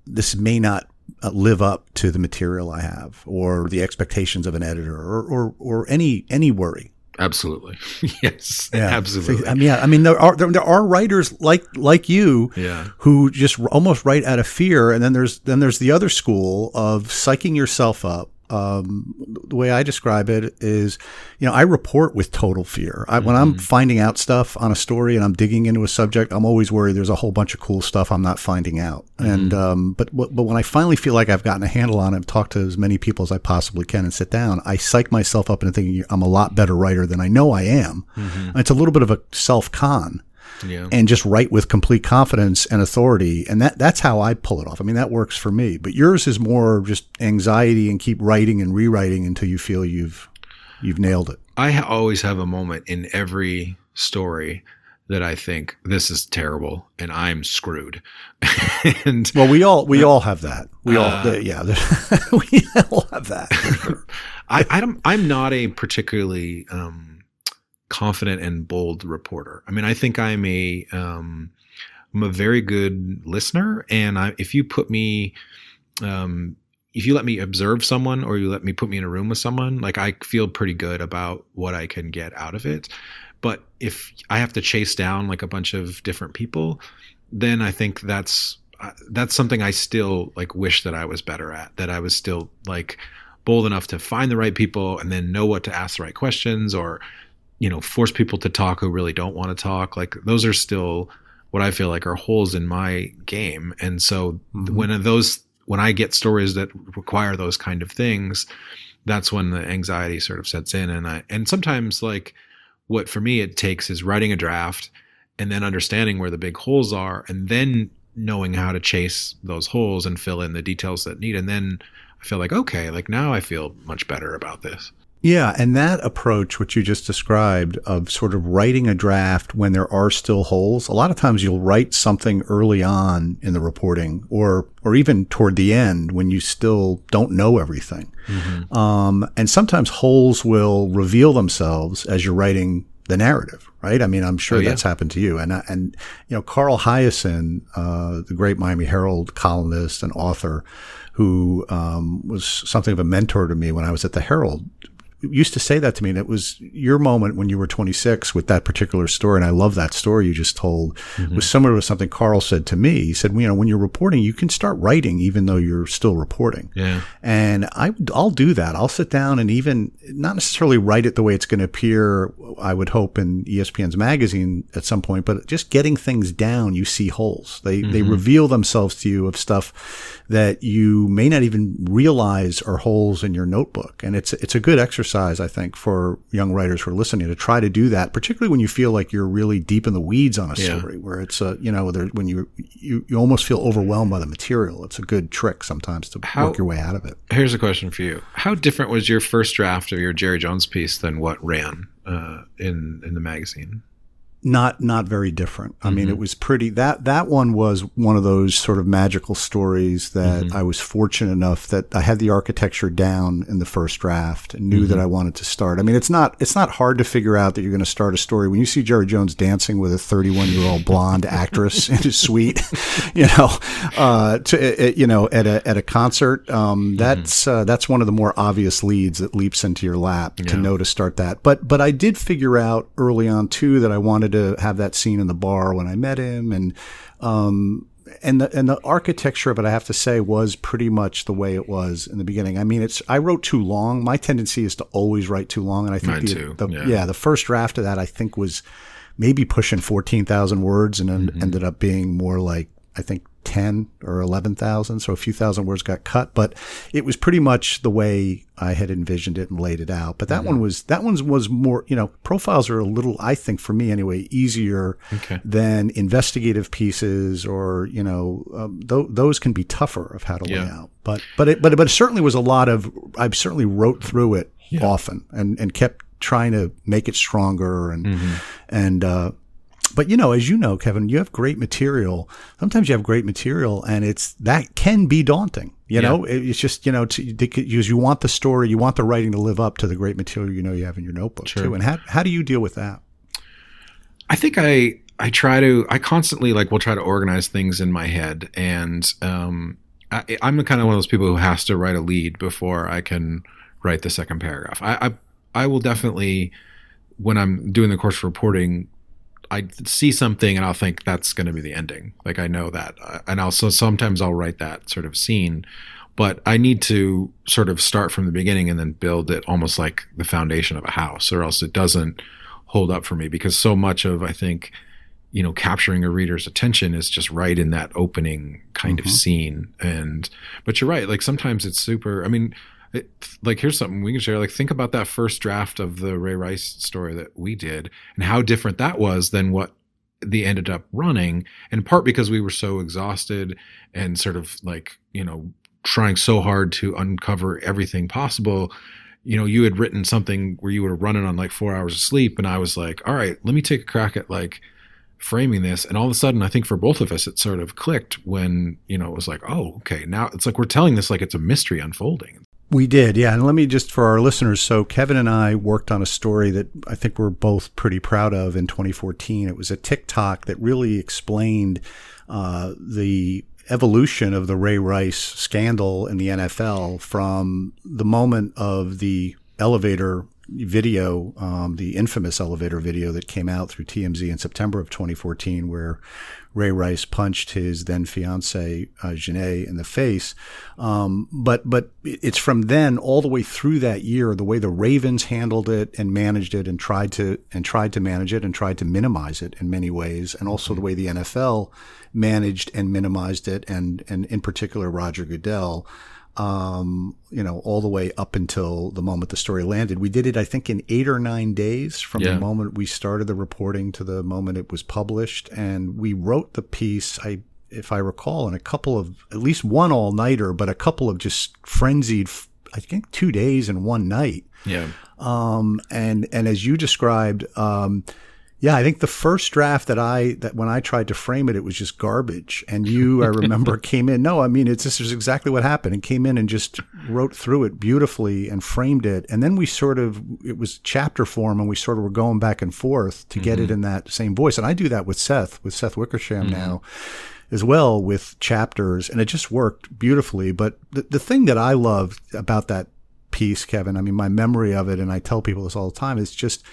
this may not Uh, live up to the material I have, or the expectations of an editor, or or, or any any worry? Absolutely, yes, yeah. absolutely. I mean, yeah, I mean, there are there, there, are writers like like you, yeah. who just almost write out of fear, and then there's then there's the other school of psyching yourself up um, the way I describe it is, you know, I report with total fear. I, mm-hmm. When I'm mm-hmm. finding out stuff on a story and I'm digging into a subject, I'm always worried there's a whole bunch of cool stuff I'm not finding out. Mm-hmm. And um, but but when I finally feel like I've gotten a handle on it, I've talked to as many people as I possibly can and sit down, I psych myself up into thinking I'm a lot better writer than I know I am. Mm-hmm. it's a little bit of a self con yeah. and just write with complete confidence and authority. And that that's how I pull it off. I mean, that works for me. But yours is more just anxiety and keep writing and rewriting until you feel you've you've nailed it. I always have a moment in every story that I think this is terrible and I'm screwed. and well, we all we uh, all have that. We uh, all yeah, we all have that. Sure. I, I don't. I'm not a particularly um, confident and bold reporter. I mean, I think I'm a um, I'm a very good listener, and I, if you put me, um, if you let me observe someone or you let me put me in a room with someone, like I feel pretty good about what I can get out of it. But if I have to chase down like a bunch of different people, then I think that's uh, that's something I still like wish that I was better at. That I was still like bold enough to find the right people and then know what to ask the right questions or you know force people to talk who really don't want to talk like those are still what i feel like are holes in my game. And so mm-hmm. when those when i get stories that require those kind of things that's when the anxiety sort of sets in. And i and sometimes like what for me it takes is writing a draft and then understanding where the big holes are and then knowing how to chase those holes and fill in the details that need. And then i feel like okay like now i feel much better about this yeah, and that approach, which you just described, of sort of writing a draft when there are still holes. A lot of times, you'll write something early on in the reporting, or or even toward the end when you still don't know everything. Mm-hmm. Um, and sometimes holes will reveal themselves as you're writing the narrative, right? I mean, I'm sure oh, yeah. that's happened to you. And and you know, Carl Hiaasen, uh, the great Miami Herald columnist and author, who um, was something of a mentor to me when I was at the Herald used to say that to me, and it was your moment when you were 26 with that particular story. And I love that story you just told. Mm-hmm. Was similar to something Carl said to me. He said, you know, when you're reporting, you can start writing even though you're still reporting. Yeah. And I, I'll do that. I'll sit down and even not necessarily write it the way it's going to appear. I would hope in ESPN's magazine at some point, but just getting things down, you see holes. They mm-hmm. they reveal themselves to you of stuff that you may not even realize are holes in your notebook. And it's it's a good exercise I think, for young writers who are listening to try to do that, particularly when you feel like you're really deep in the weeds on a yeah. story, where it's a, you know, when you, you, you almost feel overwhelmed by the material. It's a good trick sometimes to How, work your way out of it. Here's a question for you. How different was your first draft of your Jerry Jones piece than what ran uh, in, in the magazine? Not not very different. I mm-hmm. mean, it was pretty that that one was one of those sort of magical stories that mm-hmm. I was fortunate enough that I had the architecture down in the first draft and knew mm-hmm. that I wanted to start. I mean, it's not it's not hard to figure out that you're going to start a story when you see Jerry Jones dancing with a 31 year old blonde actress in his suite, you know, uh, to uh, you know at a at a concert. Um, mm-hmm. that's uh, that's one of the more obvious leads that leaps into your lap yeah. to know to start that. But but I did figure out early on too that I wanted to have that scene in the bar when I met him, and um, and the and the architecture of it, I have to say, was pretty much the way it was in the beginning. I mean, it's I wrote too long. My tendency is to always write too long, and I think the, the yeah. yeah. the first draft of that I think was maybe pushing fourteen thousand words, and mm-hmm. ended up being more like I think 10 or 11,000. So a few thousand words got cut, but it was pretty much the way I had envisioned it and laid it out. But that mm-hmm. one was, that one was more, you know, profiles are a little, I think for me anyway, easier okay. than investigative pieces or, you know, um, th- those can be tougher of how to yeah. lay out. But, but it, but, but it certainly was a lot of, I certainly wrote through it yeah. often and, and kept trying to make it stronger and, mm-hmm. and, uh, but you know, as you know, Kevin, you have great material. Sometimes you have great material, and it's that can be daunting. You yeah. know, it's just you know, to, because you want the story, you want the writing to live up to the great material you know you have in your notebook sure. too. And how how do you deal with that? I think I I try to I constantly like will try to organize things in my head, and um, I, am kind of one of those people who has to write a lead before I can write the second paragraph. I I, I will definitely when I'm doing the course reporting I see something and I'll think that's going to be the ending. Like I know that, uh, and also sometimes I'll write that sort of scene, but I need to sort of start from the beginning and then build it almost like the foundation of a house, or else it doesn't hold up for me because so much of I think you know capturing a reader's attention is just right in that opening kind mm-hmm. of scene and but you're right like sometimes it's super i mean it, like here's something we can share. Like think about that first draft of the ray rice story that we did and how different that was than what the ended up running in part because we were so exhausted and sort of like you know trying so hard to uncover everything possible. You know you had written something where you were running on like four hours of sleep and i was like all right let me take a crack at like framing this. And all of a sudden i think for both of us it sort of clicked when you know it was like oh okay now it's like we're telling this like it's a mystery unfolding we did, yeah. And let me just for our listeners. So Kevin and I worked on a story that I think we're both pretty proud of in 2014. It was a tick-tock that really explained uh, the evolution of the Ray Rice scandal in the NFL from the moment of the elevator video, um, the infamous elevator video that came out through TMZ in September of 2014, where Ray Rice punched his then fiancee uh, Janay in the face. Um, but but it's from then all the way through that year, the way the Ravens handled it and managed it and tried to and tried to manage it and tried to minimize it in many ways, and also the way the NFL managed and minimized it, and and in particular Roger Goodell um, you know, all the way up until the moment the story landed. We did it, I think, in eight or nine days from yeah. the moment we started the reporting to the moment it was published. And we wrote the piece, I, if I recall, in a couple of, at least one all nighter, but a couple of just frenzied, I think two days and one night. Yeah. Um, and, and as you described, um, yeah, I think the first draft that I that when I tried to frame it, it was just garbage. And you, I remember, came in. No, I mean, it's this is exactly what happened, and came in and just wrote through it beautifully and framed it. And then we sort of it was chapter form, and we sort of were going back and forth to mm-hmm. get it mm-hmm. in that same voice. And I do that with Seth, with Seth Wickersham mm-hmm. now as well with chapters, and it just worked beautifully. But the the thing that I love about that piece, Kevin, I mean, my memory of it, and I tell people this all the time, is just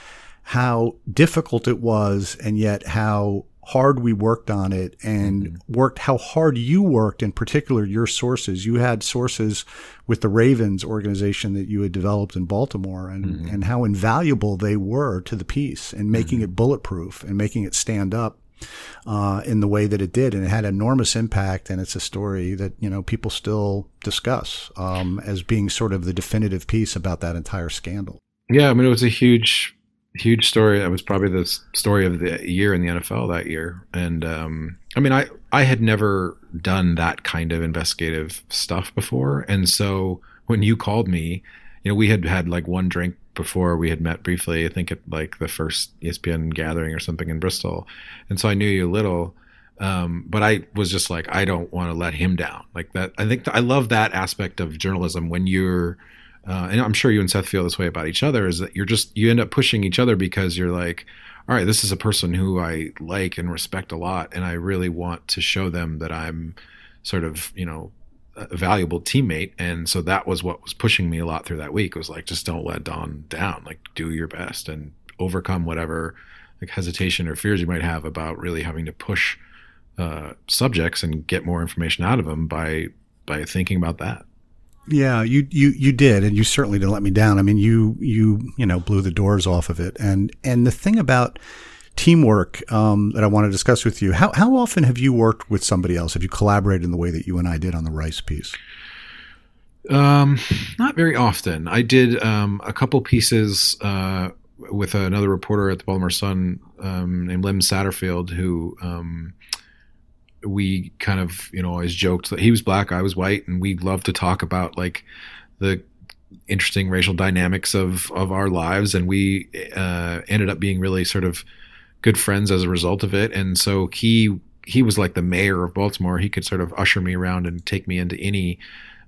how difficult it was and yet how hard we worked on it and mm-hmm. worked how hard you worked in particular your sources you had sources with the ravens organization that you had developed in baltimore and, mm-hmm. and how invaluable they were to the piece and making mm-hmm. it bulletproof and making it stand up uh, in the way that it did and it had enormous impact and it's a story that you know people still discuss um, as being sort of the definitive piece about that entire scandal yeah i mean it was a huge huge story. That was probably the story of the year in the NFL that year. And um, I mean, I I had never done that kind of investigative stuff before, and so when you called me, you know, we had had like one drink before we had met briefly. I think at like the first ESPN gathering or something in Bristol, and so I knew you a little. Um, but I was just like, I don't want to let him down. Like that. I think th- I love that aspect of journalism when you're, uh, and I'm sure you and Seth feel this way about each other. Is that you're just you end up pushing each other because you're like, all right, this is a person who I like and respect a lot, and I really want to show them that I'm sort of you know a valuable teammate and so that was what was pushing me a lot through that week was like just don't let don down like do your best and overcome whatever like hesitation or fears you might have about really having to push uh, subjects and get more information out of them by by thinking about that yeah you you you did and you certainly didn't let me down i mean you you you know blew the doors off of it and and the thing about teamwork um, that I want to discuss with you. How, how often have you worked with somebody else? Have you collaborated in the way that you and I did on the Rice piece? Um, not very often. I did um, a couple pieces uh, with another reporter at the Baltimore Sun um, named Lem Satterfield, who um, we kind of, you know, always joked that he was black, I was white, and we loved to talk about like the interesting racial dynamics of of our lives, and we uh, ended up being really sort of good friends as a result of it. And so he he was like the mayor of Baltimore. He could sort of usher me around and take me into any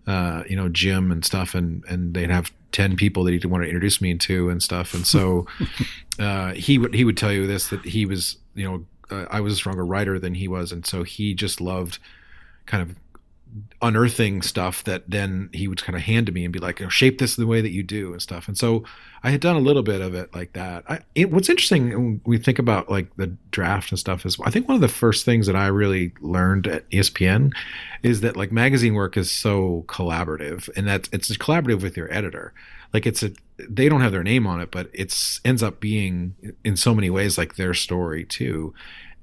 uh, you know gym and stuff, and and they'd have ten people that he'd want to introduce me into and stuff. And so uh, he would he would tell you this that he was you know uh, I was a stronger writer than he was, and so he just loved kind of unearthing stuff that then he would kind of hand to me and be like, you know, shape this the way that you do and stuff. And so I had done a little bit of it like that. I, it, what's interesting when we think about like the draft and stuff is I think one of the first things that I really learned at ESPN is that like magazine work is so collaborative and that it's collaborative with your editor. Like it's a, they don't have their name on it, but it's ends up being in so many ways like their story too.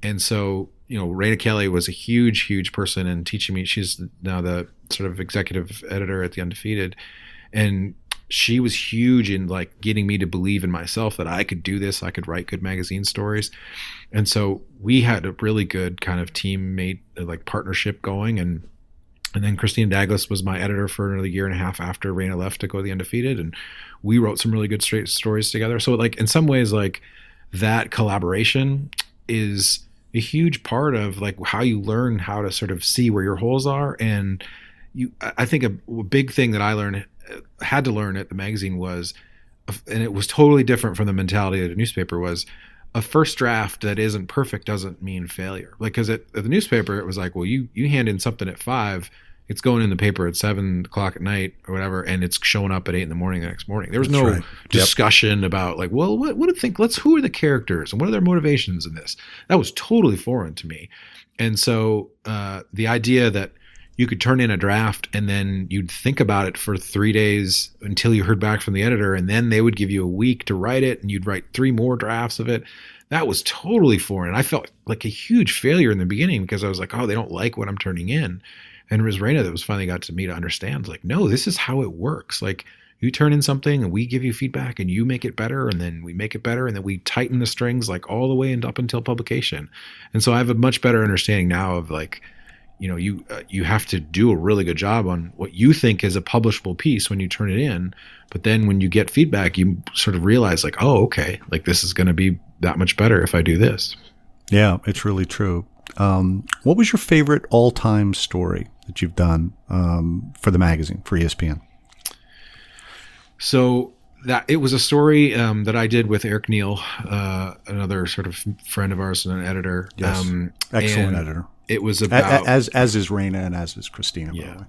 And so you know, Raina Kelley was a huge, huge person in teaching me. She's now the sort of executive editor at the Undefeated, and she was huge in like getting me to believe in myself that I could do this. I could write good magazine stories, and so we had a really good kind of teammate like partnership going, and and then Christine Douglas was my editor for another year and a half after Raina left to go to the Undefeated, and we wrote some really good straight stories together. So like in some ways, like that collaboration is a huge part of like how you learn how to sort of see where your holes are and you i think a, a big thing that i learned had to learn at the magazine was and it was totally different from the mentality of the newspaper was a first draft that isn't perfect doesn't mean failure like because at, at the newspaper it was like well you you hand in something at five it's going in the paper at seven o'clock at night or whatever, and it's showing up at eight in the morning the next morning. There was That's no right. discussion yep. about like, well, what, what do you think? Let's who are the characters and what are their motivations in this? That was totally foreign to me, and so uh, the idea that you could turn in a draft and then you'd think about it for three days until you heard back from the editor, and then they would give you a week to write it, and you'd write three more drafts of it. That was totally foreign. I felt like a huge failure in the beginning because I was like, oh, they don't like what I'm turning in and it was Raina that was finally got to me to understand, like, no, this is how it works. Like, you turn in something and we give you feedback and you make it better and then we make it better and then we tighten the strings like all the way and up until publication. And so I have a much better understanding now of like, you know, you uh, you have to do a really good job on what you think is a publishable piece when you turn it in, but then when you get feedback, you sort of realize like, oh, okay, like this is going to be that much better if I do this. Yeah, it's really true. Um, what was your favorite all-time story that you've done um, for the magazine for ESPN? So that it was a story um, that I did with Eric Neel, uh, another sort of friend of ours and an editor. Yes, um, excellent editor. It was about as as is Raina and as is Christina. Yeah,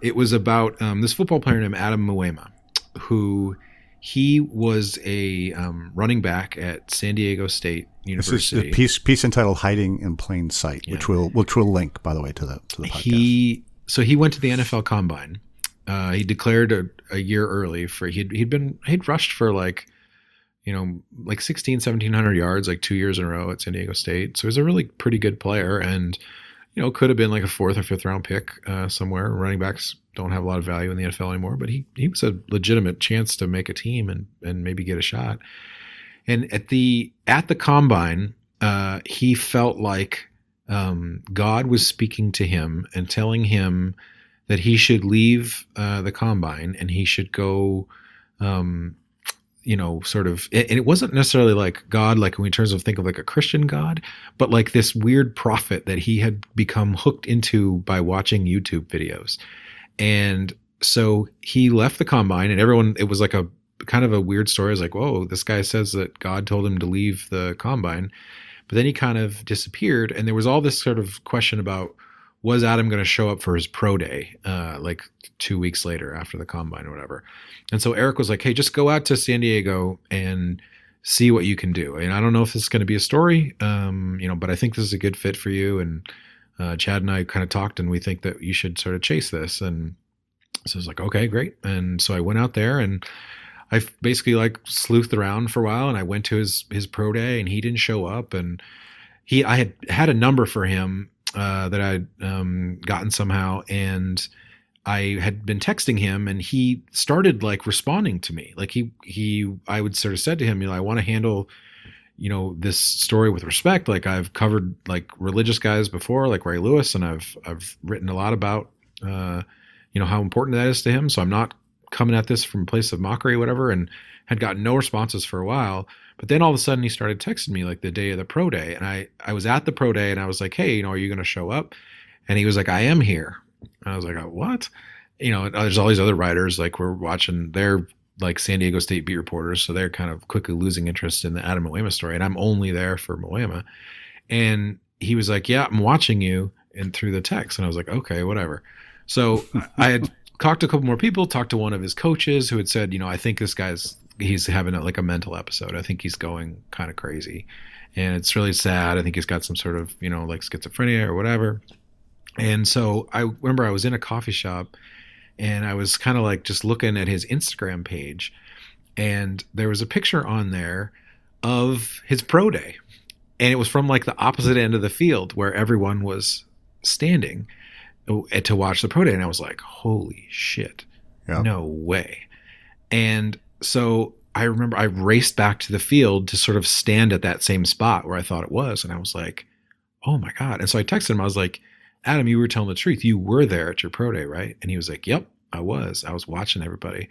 it was about um, this football player named Adam Muema, who he was a um, running back at San Diego State University. This is the piece piece entitled "Hiding in Plain Sight," yeah. which will which will link, by the way, to the to the podcast. He so he went to the NFL Combine. Uh, he declared a, a, year early for he'd he'd been he'd rushed for like you know like 16 1700 yards like two years in a row at San Diego State. So he's a really pretty good player and you know could have been like a fourth or fifth round pick uh, somewhere. Running backs don't have a lot of value in the NFL anymore, but he he was a legitimate chance to make a team and and maybe get a shot. And at the at the combine, uh, he felt like um, God was speaking to him and telling him that he should leave uh, the combine and he should go. Um, you know, sort of, and it wasn't necessarily like God, like in terms of think of like a Christian God, but like this weird prophet that he had become hooked into by watching YouTube videos. And so he left the combine, and everyone, it was like a kind of a weird story. It's like, whoa, this guy says that God told him to leave the combine. But then he kind of disappeared, and there was all this sort of question about was Adam going to show up for his pro day, uh, like two weeks later after the combine or whatever. And so Eric was like, hey, just go out to San Diego and see what you can do. And I don't know if this is going to be a story, um, you know, but I think this is a good fit for you. And uh, Chad and I kind of talked, and we think that you should sort of chase this. And so I was like, okay, great. And so I went out there and I basically like sleuthed around for a while, and I went to his his pro day, and he didn't show up, and he I had had a number for him uh, that I'd um, gotten somehow, and I had been texting him, and he started like responding to me. Like he he I would sort of said to him, you know, I want to handle you know this story with respect. Like I've covered like religious guys before, like Ray Lewis, and I've I've written a lot about uh, you know how important that is to him. So I'm not coming at this from a place of mockery, or whatever, and had gotten no responses for a while. But then all of a sudden he started texting me like the day of the pro day. And I, I was at the pro day and I was like, hey, you know, are you going to show up? And he was like, I am here. And I was like, uh, what? You know, uh, there's all these other writers like we're watching, they're like San Diego State beat reporters. So they're kind of quickly losing interest in the Adam Muema story. And I'm only there for Muema. And he was like, yeah, I'm watching you and through the text. And I was like, okay, whatever. So I had talked to a couple more people, talked to one of his coaches who had said, you know, I think this guy's he's having a, like a mental episode. I think he's going kind of crazy, and it's really sad. I think he's got some sort of you know like schizophrenia or whatever. And so I remember I was in a coffee shop, and I was kind of like just looking at his Instagram page, and there was a picture on there of his pro day, and it was from like the opposite end of the field where everyone was standing uh, to watch the pro day, and I was like, holy shit, no way. And so I remember I raced back to the field to sort of stand at that same spot where I thought it was. And I was like, oh my God. And so I texted him, I was like, Adam, you were telling the truth. You were there at your pro day, right? And he was like, yep, I was. I was watching everybody.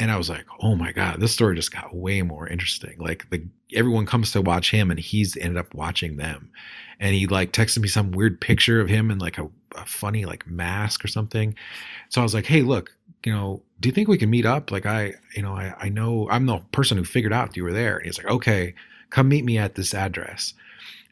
And I was like, oh my God, this story just got way more interesting. Like the everyone comes to watch him and he's ended up watching them. And he like texted me some weird picture of him in like a, a funny like mask or something. So I was like, hey, look, you know, do you think we can meet up? Like I, you know, I, I know I'm the person who figured out you were there. And he's like, okay, come meet me at this address.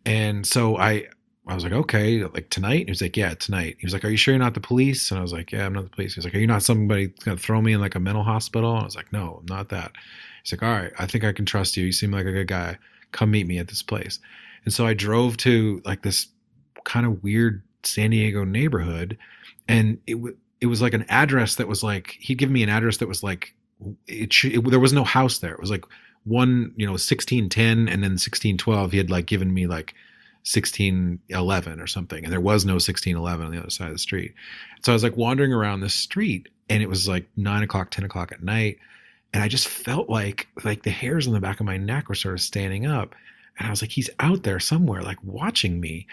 And so I, I was like, okay, like tonight? He was like, yeah, tonight. He was like, are you sure you're not the police? And I was like, yeah, I'm not the police. He was like, are you not somebody going to throw me in like a mental hospital? And I was like, no, I'm not that. He's like, all right, I think I can trust you. You seem like a good guy. Come meet me at this place. And so I drove to like this kind of weird San Diego neighborhood and it it was like an address that was like he'd given me an address that was like it, it, there was no house there. It was like one, you know, 1610 and then 1612 he had like given me like 1611 or something and there was no 1611 on the other side of the street. So I was like wandering around the street and it was like nine o'clock, 10 o'clock at night. And I just felt like like the hairs on the back of my neck were sort of standing up. And I was like, he's out there somewhere, like watching me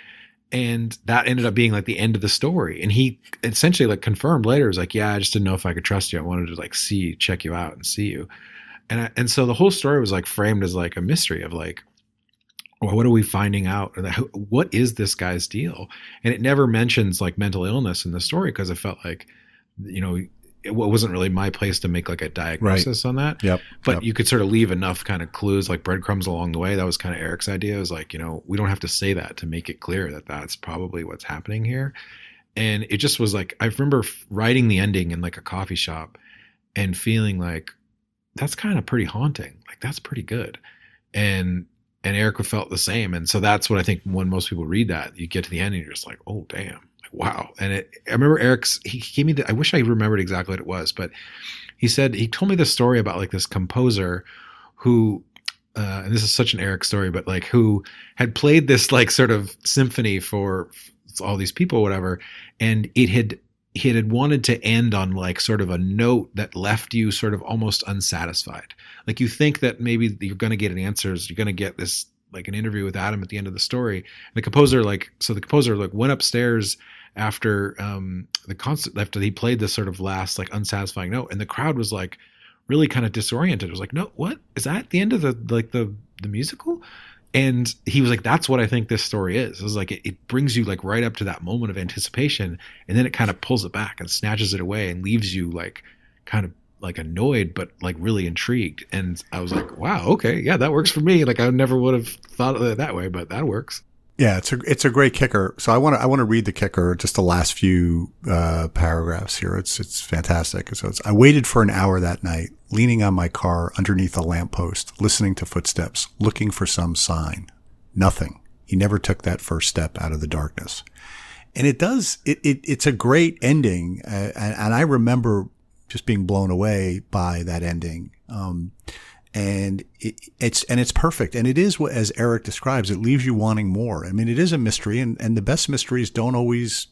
and that ended up being like the end of the story. And he essentially like confirmed later was like yeah i just didn't know if i could trust you. I wanted to like see check you out and see you. And I, and so the whole story was like framed as like a mystery of like well, what are we finding out? What is this guy's deal? And it never mentions like mental illness in the story because it felt like you know it wasn't really my place to make like a diagnosis right. on that. Yep. But yep. you could sort of leave enough kind of clues, like breadcrumbs along the way. That was kind of Eric's idea. It was like, you know, we don't have to say that to make it clear that that's probably what's happening here. And it just was like, I remember writing the ending in like a coffee shop and feeling like that's kind of pretty haunting. Like that's pretty good. And and Eric felt the same. And so that's what I think when most people read that, you get to the end and you're just like, oh damn wow. And it, I remember Eric's, he gave me the, I wish I remembered exactly what it was, but he said, he told me this story about like this composer who, uh, and this is such an Eric story, but like who had played this like sort of symphony for all these people, whatever. And it had, he had wanted to end on like sort of a note that left you sort of almost unsatisfied. Like you think that maybe you're going to get an answers, you're going to get this like an interview with Adam at the end of the story. And the composer, like, so the composer like went upstairs after um, the concert after he played this sort of last like unsatisfying note, and the crowd was like really kind of disoriented. it was like, no, what is that the end of the like the the musical? And he was like, that's what I think this story is. It was like it, it brings you like right up to that moment of anticipation, and then it kind of pulls it back and snatches it away and leaves you like kind of like annoyed but like really intrigued and i was like wow okay yeah that works for me like i never would have thought of it that way but that works yeah, it's a it's a great kicker. So I want to I want to read the kicker, just the last few uh, paragraphs here. It's it's fantastic. So it's I waited for an hour that night, leaning on my car underneath a lamppost, listening to footsteps, looking for some sign. Nothing. He never took that first step out of the darkness. And it does. It, it it's a great ending, uh, and, and, I remember just being blown away by that ending. Um, and it, it's and it's perfect. And it is what as eric describes it leaves you wanting more. I mean it is a mystery and, and the best mysteries don't always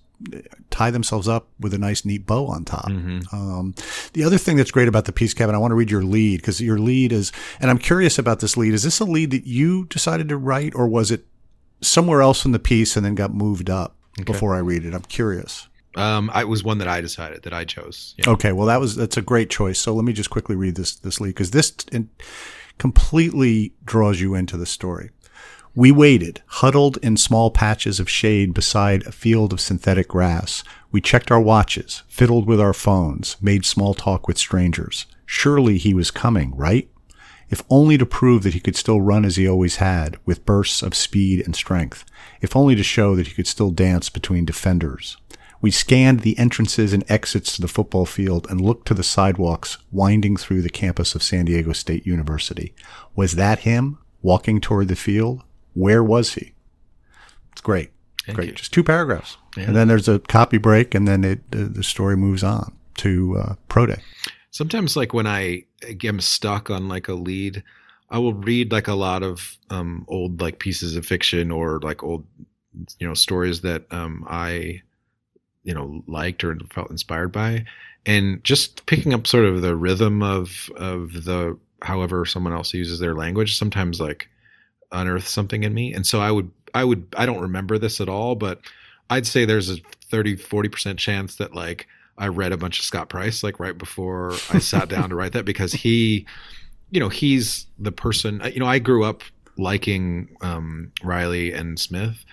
tie themselves up with a nice neat bow on top. Mm-hmm. um, the other thing that's great about the piece kevin i want to read your lead because your lead is and i'm curious about this lead. Is this a lead that you decided to write or was it somewhere else in the piece and then got moved up okay. before i read it? I'm curious um, I was one that I decided that I chose. Yeah. Okay, well that was that's a great choice. So let me just quickly read this this lead because this in, completely draws you into the story. We waited, huddled in small patches of shade beside a field of synthetic grass. We checked our watches, fiddled with our phones, made small talk with strangers. Surely he was coming, right? If only to prove that he could still run as he always had, with bursts of speed and strength. If only to show that he could still dance between defenders. We scanned the entrances and exits to the football field and looked to the sidewalks winding through the campus of San Diego State University. Was that him walking toward the field? Where was he? It's great. Thank great. You. Just two paragraphs. Yeah. And then there's a copy break and then it, the, the story moves on to uh, Pro Day. Sometimes like when I am stuck on like a lead, I will read like a lot of um, old like pieces of fiction or like old you know stories that um, I you know liked or felt inspired by. And just picking up sort of the rhythm of of the however someone else uses their language sometimes like unearth something in me. And so i would i would i don't remember this at all but i'd say there's a 30 40% chance that like i read a bunch of scott price like right before i sat down to write that because he you know he's the person you know i grew up liking um, Reilly and smith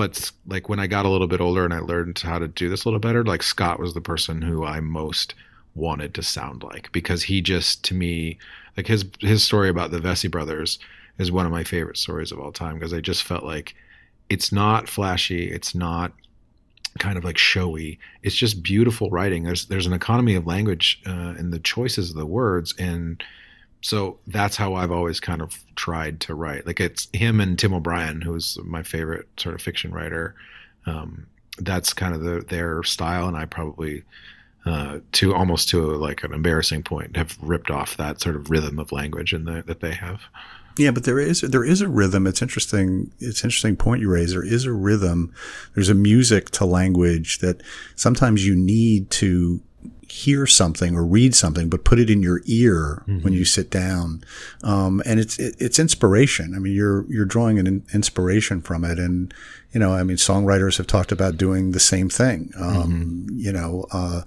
but like when I got a little bit older and I learned how to do this a little better, like Scott was the person who I most wanted to sound like because he just to me like his his story about the Vesey brothers is one of my favorite stories of all time because I just felt like it's not flashy, it's not kind of like showy. It's just beautiful writing. There's there's an economy of language uh, in the choices of the words and so that's how I've always kind of tried to write. Like it's him and Tim O'Brien, who's my favorite sort of fiction writer. Um, that's kind of the, their style, and I probably, uh, to almost to like an embarrassing point, have ripped off that sort of rhythm of language in the, that they have. Yeah, but there is there is a rhythm. It's interesting. It's interesting point you raise. There is a rhythm. There's a music to language that sometimes you need to hear something or read something, but put it in your ear mm-hmm. when you sit down. Um, and it's, it, it's inspiration. I mean, you're, you're drawing an inspiration from it. And, you know, I mean, songwriters have talked about doing the same thing. Um, mm-hmm. you know, uh,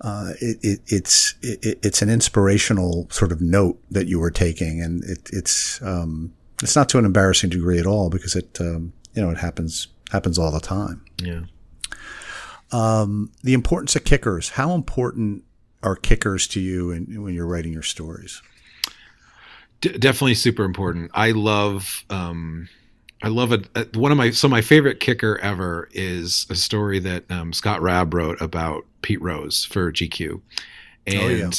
uh, it, it, it's, it, it's an inspirational sort of note that you were taking. And it's, um, it's not to an embarrassing degree at all because it, um, you know, it happens, happens all the time. Yeah. Um, the importance of kickers. How important are kickers to you in, when you're writing your stories? D- definitely super important. I love. Um, I love it. One of my so my favorite kicker ever is a story that um, Scott Raab wrote about Pete Rose for GQ, and oh, yeah.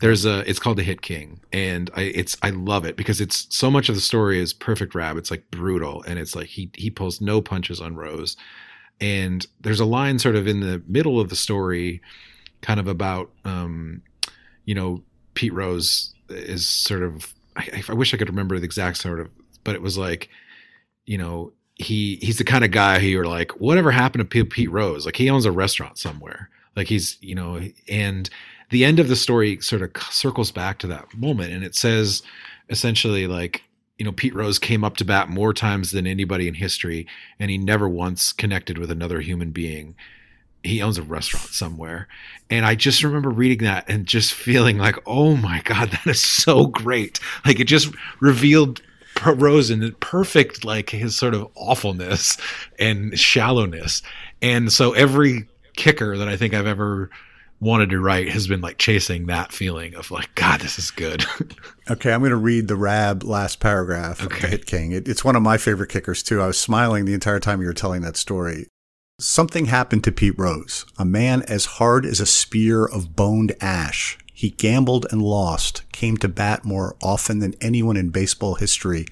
there's a it's called the Hit King, and I it's I love it because it's so much of the story is perfect Raab. It's like brutal, and it's like he he pulls no punches on Rose, and there's a line sort of in the middle of the story kind of about um, you know pete rose is sort of I, I, wish i could remember the exact sort of but it was like you know he he's the kind of guy who you're like whatever happened to pete rose? Like he owns a restaurant somewhere. Like he's you know and the end of the story sort of circles back to that moment and it says essentially like you know, Pete Rose came up to bat more times than anybody in history, and he never once connected with another human being. he owns a restaurant somewhere. And I just remember reading that and just feeling like, oh my God, that is so great. Like it just revealed Rose in perfect, like his sort of awfulness and shallowness. And so every kicker that I think I've ever wanted to write has been like chasing that feeling of like, God, this is good. okay, I'm going to read the Raab last paragraph okay. of Hit King. It, it's one of my favorite kickers too. I was smiling the entire time you were telling that story. Something happened to Pete Rose, a man as hard as a spear of boned ash. He gambled and lost, came to bat more often than anyone in baseball history,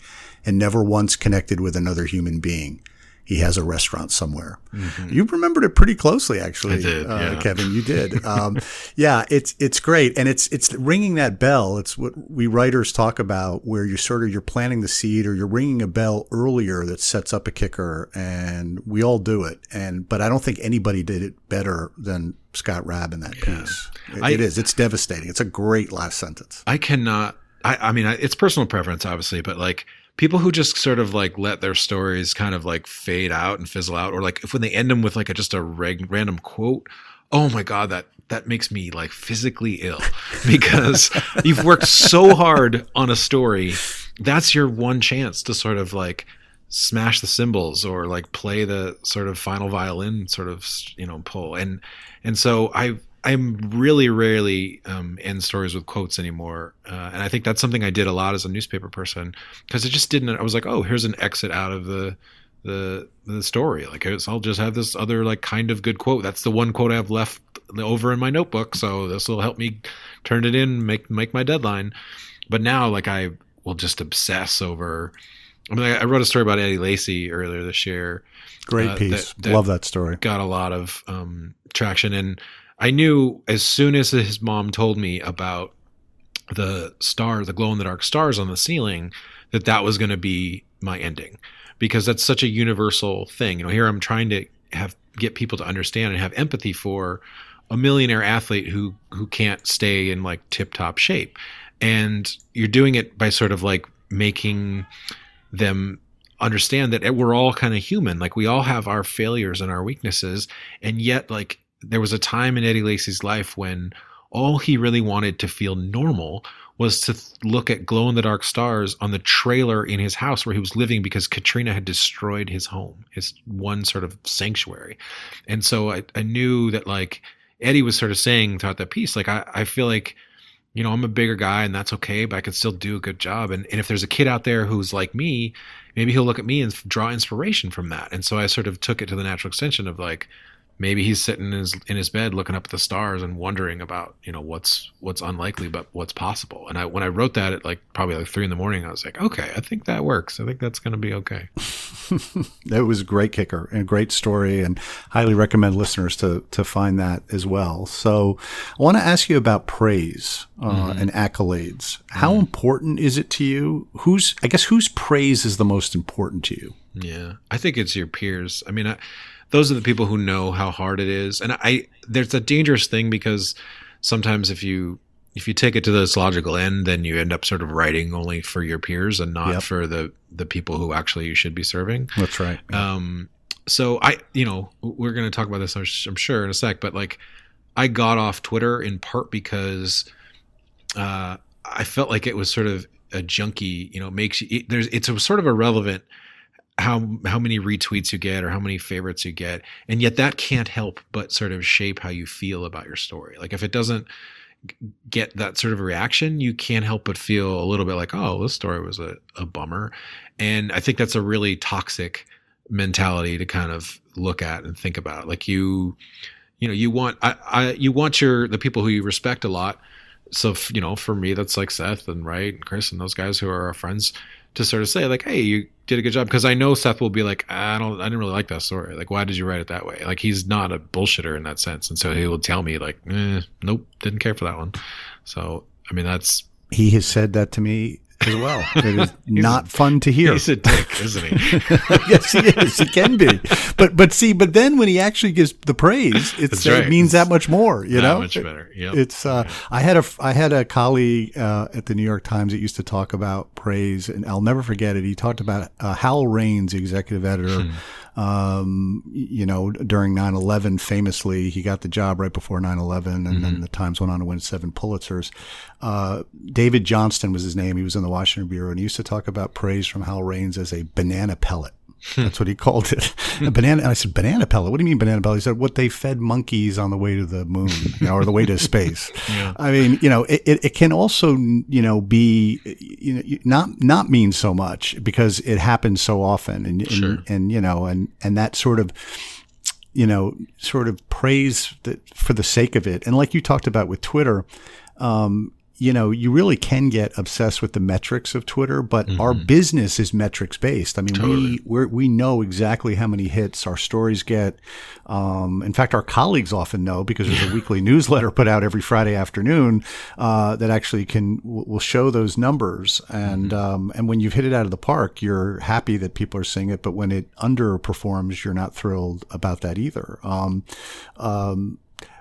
and never once connected with another human being he has a restaurant somewhere. Mm-hmm. You remembered it pretty closely, actually, did, uh, yeah. Kevin. You did. Um, yeah, it's it's great, and it's it's ringing that bell. It's what we writers talk about, where you're sort of you're planting the seed, or you're ringing a bell earlier that sets up a kicker, and we all do it. And but I don't think anybody did it better than Scott Raab in that yeah. piece. It, I, it is. It's devastating. It's a great last sentence. I cannot. I, I mean, it's personal preference, obviously, but like people who just sort of like let their stories kind of like fade out and fizzle out, or like if when they end them with like a, just a reg- random quote, oh my god, that that makes me like physically ill because you've worked so hard on a story. That's your one chance to sort of like smash the cymbals or like play the sort of final violin sort of you know pull and and so I I'm really rarely um, end stories with quotes anymore, uh, and I think that's something I did a lot as a newspaper person because it just didn't. I was like, oh, here's an exit out of the the the story. Like I'll just have this other like kind of good quote. That's the one quote I have left over in my notebook, so this will help me turn it in, make make my deadline. But now, like I will just obsess over. I mean, I wrote a story about Eddie Lacy earlier this year. Great uh, piece. That, that Love that story. Got a lot of um, traction and I knew as soon as his mom told me about the star, the glow in the dark stars on the ceiling, that that was going to be my ending. Because that's such a universal thing. You know, here I'm trying to have get people to understand and have empathy for a millionaire athlete who who can't stay in like tip top shape, and you're doing it by sort of like making them understand that we're all kind of human. Like we all have our failures and our weaknesses. And yet like there was a time in Eddie Lacy's life when all he really wanted to feel normal was to look at glow in the dark stars on the trailer in his house where he was living because Katrina had destroyed his home, his one sort of sanctuary. And so I, I knew that like Eddie was sort of saying throughout that piece, like I, I feel like, you know, I'm a bigger guy and that's okay, but I can still do a good job. And, and if there's a kid out there who's like me, maybe he'll look at me and draw inspiration from that. And so I sort of took it to the natural extension of like, maybe he's sitting in his in his bed looking up at the stars and wondering about you know what's what's unlikely but what's possible. And i when i wrote that at like probably like three in the morning i was like okay i think that works. I think that's going to be okay. That was a great kicker and a great story and highly recommend listeners to to find that as well. So i want to ask you about praise uh, mm-hmm. and accolades. How mm-hmm. important is it to you? Who's i guess whose praise is the most important to you? Yeah. I think it's your peers. I mean i those are the people who know how hard it is. And I there's a dangerous thing because sometimes if you if you take it to this logical end, then you end up sort of writing only for your peers and not yep. for the the people who actually you should be serving. That's right. Um, so I, you know, we're going to talk about this, I'm sure, in a sec. But like, I got off Twitter in part because uh, I felt like it was sort of a junky. You know, makes you it, there's it's a sort of irrelevant how how many retweets you get or how many favorites you get. And yet that can't help but sort of shape how you feel about your story. Like if it doesn't get that sort of reaction you can't help but feel a little bit like oh this story was a, a bummer. And i think that's a really toxic mentality to kind of look at and think about. Like you you know you want I, I you want your the people who you respect a lot. So you know for me that's like seth and Wright and chris and those guys who are our friends to sort of say like, hey, you did a good job because I know Seth will be like, I don't, I didn't really like that story. Like, why did you write it that way? Like, he's not a bullshitter in that sense, and so he will tell me like, eh, nope, didn't care for that one. So I mean, that's he has said that to me as well. It is not fun to hear. He's a dick, isn't he? yes, he is. He can be. But but see, but then when he actually gives the praise, right. it means that much more. You that know, much better. Yep. It's. Uh, I had a I had a colleague uh, at the New York Times that used to talk about praise, and I'll never forget it. He talked about uh, Howell Raines, the executive editor. Hmm Um, you know, during 9/11, famously, he got the job right before 9/11, and mm-hmm. then the Times went on to win seven Pulitzers. Uh, David Johnston was his name. He was in the Washington bureau, and he used to talk about praise from Howell Raines as a banana pellet. That's what he called it. a banana. And I said, banana pellet. What do you mean banana pellet? He said, what they fed monkeys on the way to the moon, you know, or the way to space. yeah. I mean, you know, it, it, it, can also, you know, be, you know, not, not mean so much because it happens so often and, and, sure. and, you know, and, and that sort of, you know, sort of praise that for the sake of it. And like you talked about with Twitter, um, you know, you really can get obsessed with the metrics of Twitter, but mm-hmm. our business is metrics based. I mean, totally. we we know exactly how many hits our stories get. Um, in fact, our colleagues often know because there's a weekly newsletter put out every Friday afternoon uh, that actually can will show those numbers. And mm-hmm. um, and when you've hit it out of the park, you're happy that people are seeing it. But when it underperforms, you're not thrilled about that either. Um, um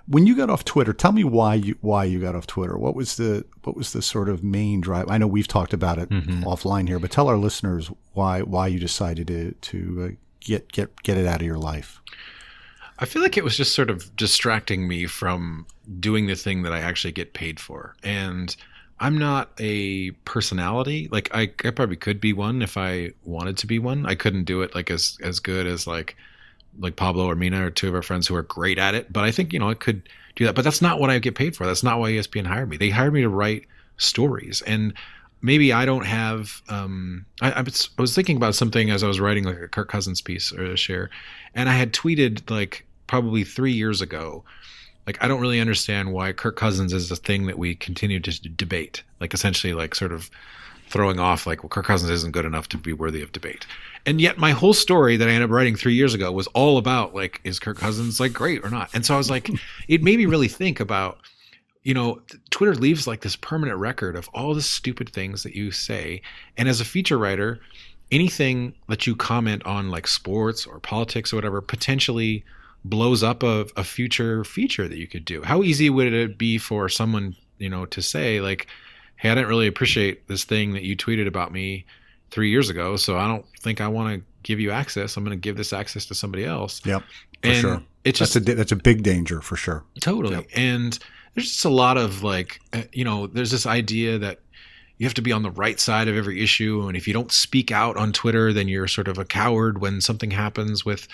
when you got off Twitter, tell me why you why you got off Twitter. What was the what was the sort of main drive? I know we've talked about it mm-hmm. offline here, but tell our listeners why why you decided to to uh, get get get it out of your life. I feel like it was just sort of distracting me from doing the thing that I actually get paid for. And I'm not a personality. Like I, I probably could be one if I wanted to be one. I couldn't do it like as as good as like like Pablo or Mina or two of our friends who are great at it. But I think, you know, I could do that. But that's not what I get paid for. That's not why ESPN hired me. They hired me to write stories. And maybe I don't have. Um, I, I, was, thinking about something as I was writing like a Kirk Cousins piece or a share, and I had tweeted like probably three years ago. Like I don't really understand why Kirk Cousins is a thing that we continue to debate. Like essentially, like sort of throwing off like, well, Kirk Cousins isn't good enough to be worthy of debate. And yet my whole story that I ended up writing three years ago was all about like, is Kirk Cousins like great or not? And so I was like, it made me really think about, you know, Twitter leaves like this permanent record of all the stupid things that you say. And as a feature writer, anything that you comment on like sports or politics or whatever potentially blows up a, a future feature that you could do. How easy would it be for someone, you know, to say like, hey, I didn't really appreciate this thing that you tweeted about me three years ago, so I don't think I want to give you access. I'm going to give this access to somebody else. Yep, for and sure. It's just that's a that's a big danger for sure. Totally, yep. and there's just a lot of like, uh, you know, there's this idea that you have to be on the right side of every issue, and if you don't speak out on Twitter, then you're sort of a coward when something happens with,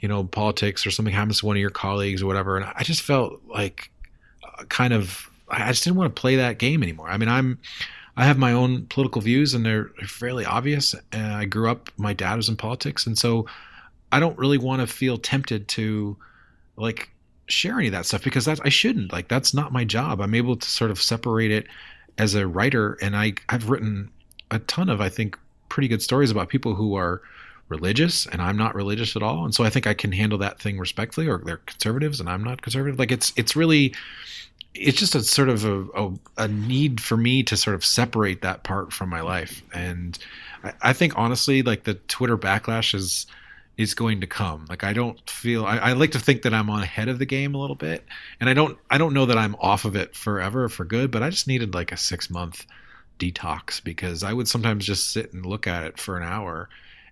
you know, politics or something happens to one of your colleagues or whatever. And I just felt like uh, kind of I just didn't want to play that game anymore. I mean, I'm I have my own political views and they're fairly obvious. And I grew up, my dad was in politics, and so I don't really want to feel tempted to like share any of that stuff because that's I shouldn't. Like that's not my job. I'm able to sort of separate it as a writer, and I I've written a ton of I think pretty good stories about people who are religious and I'm not religious at all. And so I think I can handle that thing respectfully or they're conservatives and I'm not conservative. Like it's it's really it's just a sort of a, a, a, need for me to sort of separate that part from my life. And I, I, think honestly like the twitter backlash is is going to come. Like i don't feel I, I, like to think that i'm on ahead of the game a little bit. And i don't i don't know that i'm off of it forever for good but i just needed like a six month detox because i would sometimes just sit and look at it for an hour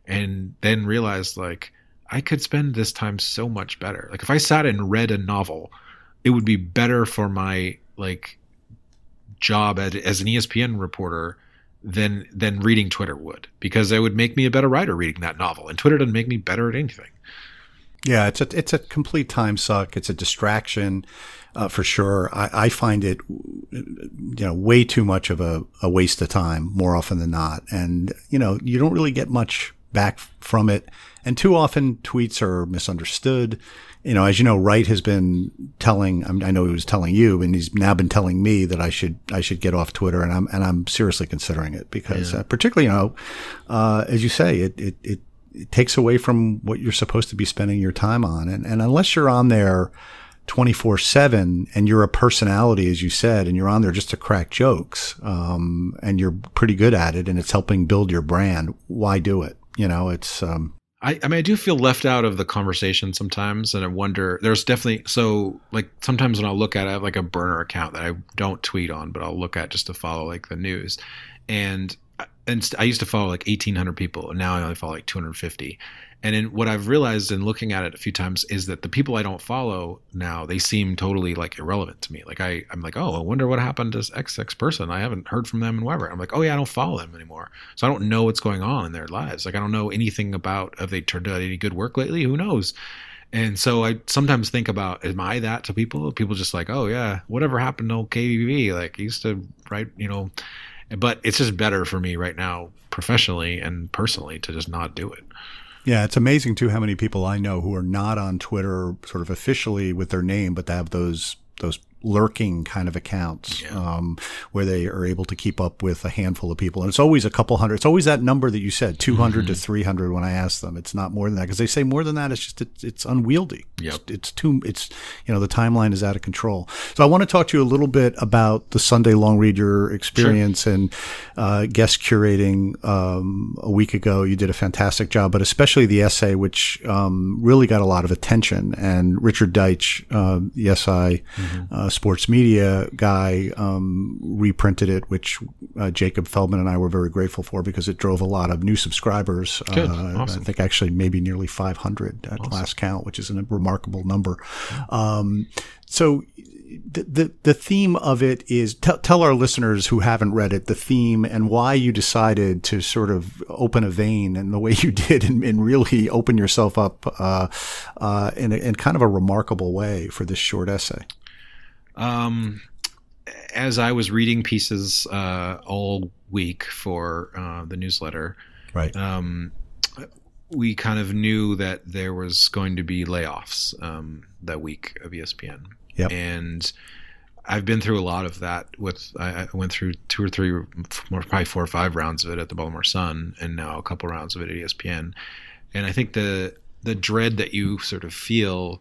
and then realize like i could spend this time so much better. Like if i sat and read a novel it would be better for my like job as, as an ESPN reporter than than reading Twitter would because it would make me a better writer reading that novel and Twitter doesn't make me better at anything. Yeah, it's a it's a complete time suck. It's a distraction uh, for sure. I, I, find it you know way too much of a, a waste of time more often than not, and you know you don't really get much back from it. And too often tweets are misunderstood you know, as you know, Wright has been telling. I know he was telling you, and he's now been telling me that I should I should get off Twitter, and I'm and I'm seriously considering it because, yeah. uh, particularly, you know, uh, as you say, it, it it it takes away from what you're supposed to be spending your time on, and and unless you're on there. 24 7 and you're a personality, as you said, and you're on there just to crack jokes, um, and you're pretty good at it and it's helping build your brand. Why do it? You know, it's, um, I, I mean, I do feel left out of the conversation sometimes, and I wonder. There's definitely so like sometimes when I'll look at it, I have like a burner account that I don't tweet on, but I'll look at just to follow like the news, and uh, and I used to follow like 1,800 people, and now I only follow like 250. And in, what I've realized in looking at it a few times is that the people I don't follow now, they seem totally like irrelevant to me. Like I, I'm like, oh, I wonder what happened to this XX person. I haven't heard from them in whatever. I'm like, oh yeah, I don't follow them anymore. So I don't know what's going on in their lives. Like I don't know anything about have they turned out any good work lately? Who knows? And so I sometimes think about, am I that to people? People just like, oh yeah, whatever happened to KVV? Like I used to write, you know, but it's just better for me right now, professionally and personally, to just not do it. Yeah, it's amazing too how many people I know who are not on Twitter sort of officially with their name, but they have those those lurking kind of accounts yeah. um, where they are able to keep up with a handful of people. And it's always a couple hundred. It's always that number that you said, 200 mm-hmm. to 300 when I ask them. It's not more than that because they say more than that. It's just, it's, it's unwieldy. Yep. It's, it's too, it's, you know, the timeline is out of control. So I want to talk to you a little bit about the Sunday long reader experience sure. and uh, guest curating um, a week ago. You did a fantastic job, but especially the essay, which um, really got a lot of attention. And Richard Deitsch, uh, the SI, mm-hmm. uh, sports media guy um, reprinted it, which uh, Jacob Feldman and I were very grateful for because it drove a lot of new subscribers. Good. Uh, awesome. I think actually maybe nearly 500 at awesome. last count, which is a remarkable number. Um, so the, the, the theme of it is t- tell our listeners who haven't read it the theme and why you decided to sort of open a vein and the way you did and, and really open yourself up uh, uh, in, a, in kind of a remarkable way for this short essay. Um, as I was reading pieces uh, all week for uh, the newsletter, right? Um, we kind of knew that there was going to be layoffs um, that week of ESPN, yep. and I've been through a lot of that. With I, went through two or three, more, probably four or five rounds of it at the Baltimore Sun, and now a couple rounds of it at ESPN. And I think the the dread that you sort of feel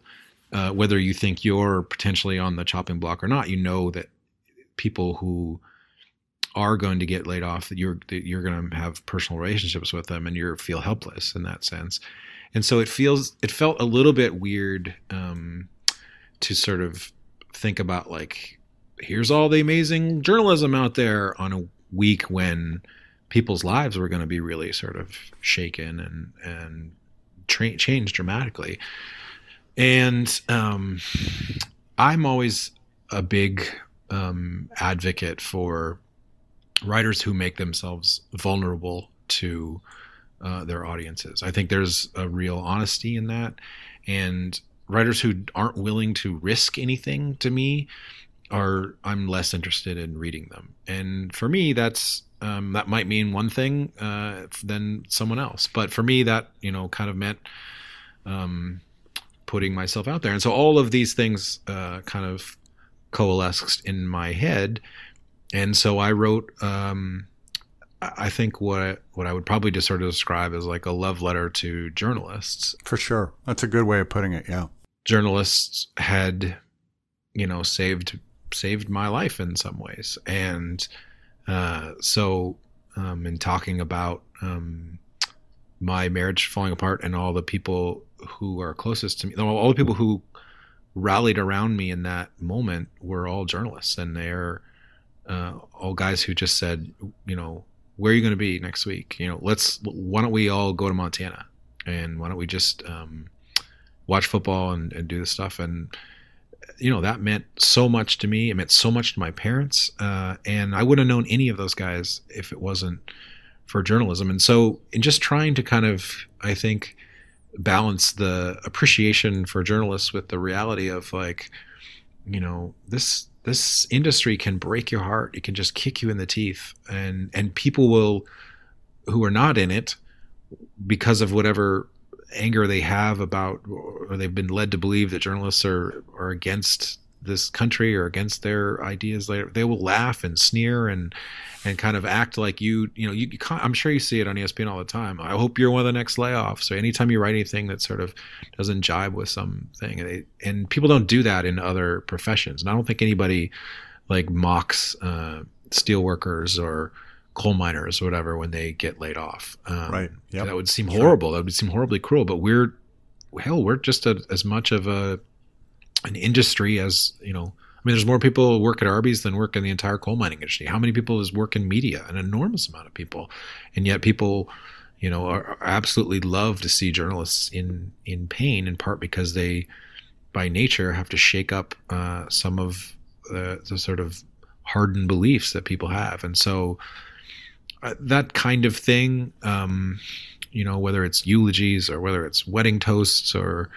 uh, whether you think you're potentially on the chopping block or not, you know that people who are going to get laid off that you're that you're going to have personal relationships with them and you feel helpless in that sense. And so it feels it felt a little bit weird um, to sort of think about like here's all the amazing journalism out there on a week when people's lives were going to be really sort of shaken and and tra- changed dramatically and um, I'm always a big um, advocate for writers who make themselves vulnerable to uh, their audiences. I think there's a real honesty in that. And writers who aren't willing to risk anything to me are I'm less interested in reading them. And for me, that's um, that might mean one thing uh, than someone else. But for me, that you know kind of meant um, putting myself out there. And so all of these things uh, kind of coalesced in my head. And so I wrote, um, I think what I, what I would probably just sort of describe as like a love letter to journalists. For sure, that's a good way of putting it. Yeah, journalists had, you know, saved saved my life in some ways, and uh, so um, in talking about um, my marriage falling apart and all the people who are closest to me, all the people who rallied around me in that moment were all journalists, and they're uh, all guys who just said, you know, where are you going to be next week? You know, let's why don't we all go to Montana? And why don't we just um, watch football and, and do this stuff? And you know that meant so much to me. It meant so much to my parents uh, and i wouldn't have known any of those guys if it wasn't for journalism. And so in just trying to kind of i think balance the appreciation for journalists with the reality of like you know this this industry can break your heart. It can just kick you in the teeth. And and people will who are not in it because of whatever anger they have about or they've been led to believe that journalists are are against this country or against their ideas they, they will laugh and sneer and and kind of act like you you know you, you i'm sure you see it on espn all the time. I hope you're one of the next layoffs. So anytime you write anything that sort of doesn't jibe with something and, and people don't do that in other professions. And i don't think anybody like mocks uh, steel workers or coal miners or whatever when they get laid off. Um, right. Yeah that would seem horrible. That would seem horribly cruel but we're hell we're just a, as much of a an industry as you know I mean, there's more people who work at Arby's than work in the entire coal mining industry. How many people is work in media? An enormous amount of people, and yet people, you know, are, are absolutely love to see journalists in in pain, in part because they, by nature, have to shake up uh, some of the, the sort of hardened beliefs that people have, and so uh, that kind of thing. Um, you know, whether it's eulogies or whether it's wedding toasts or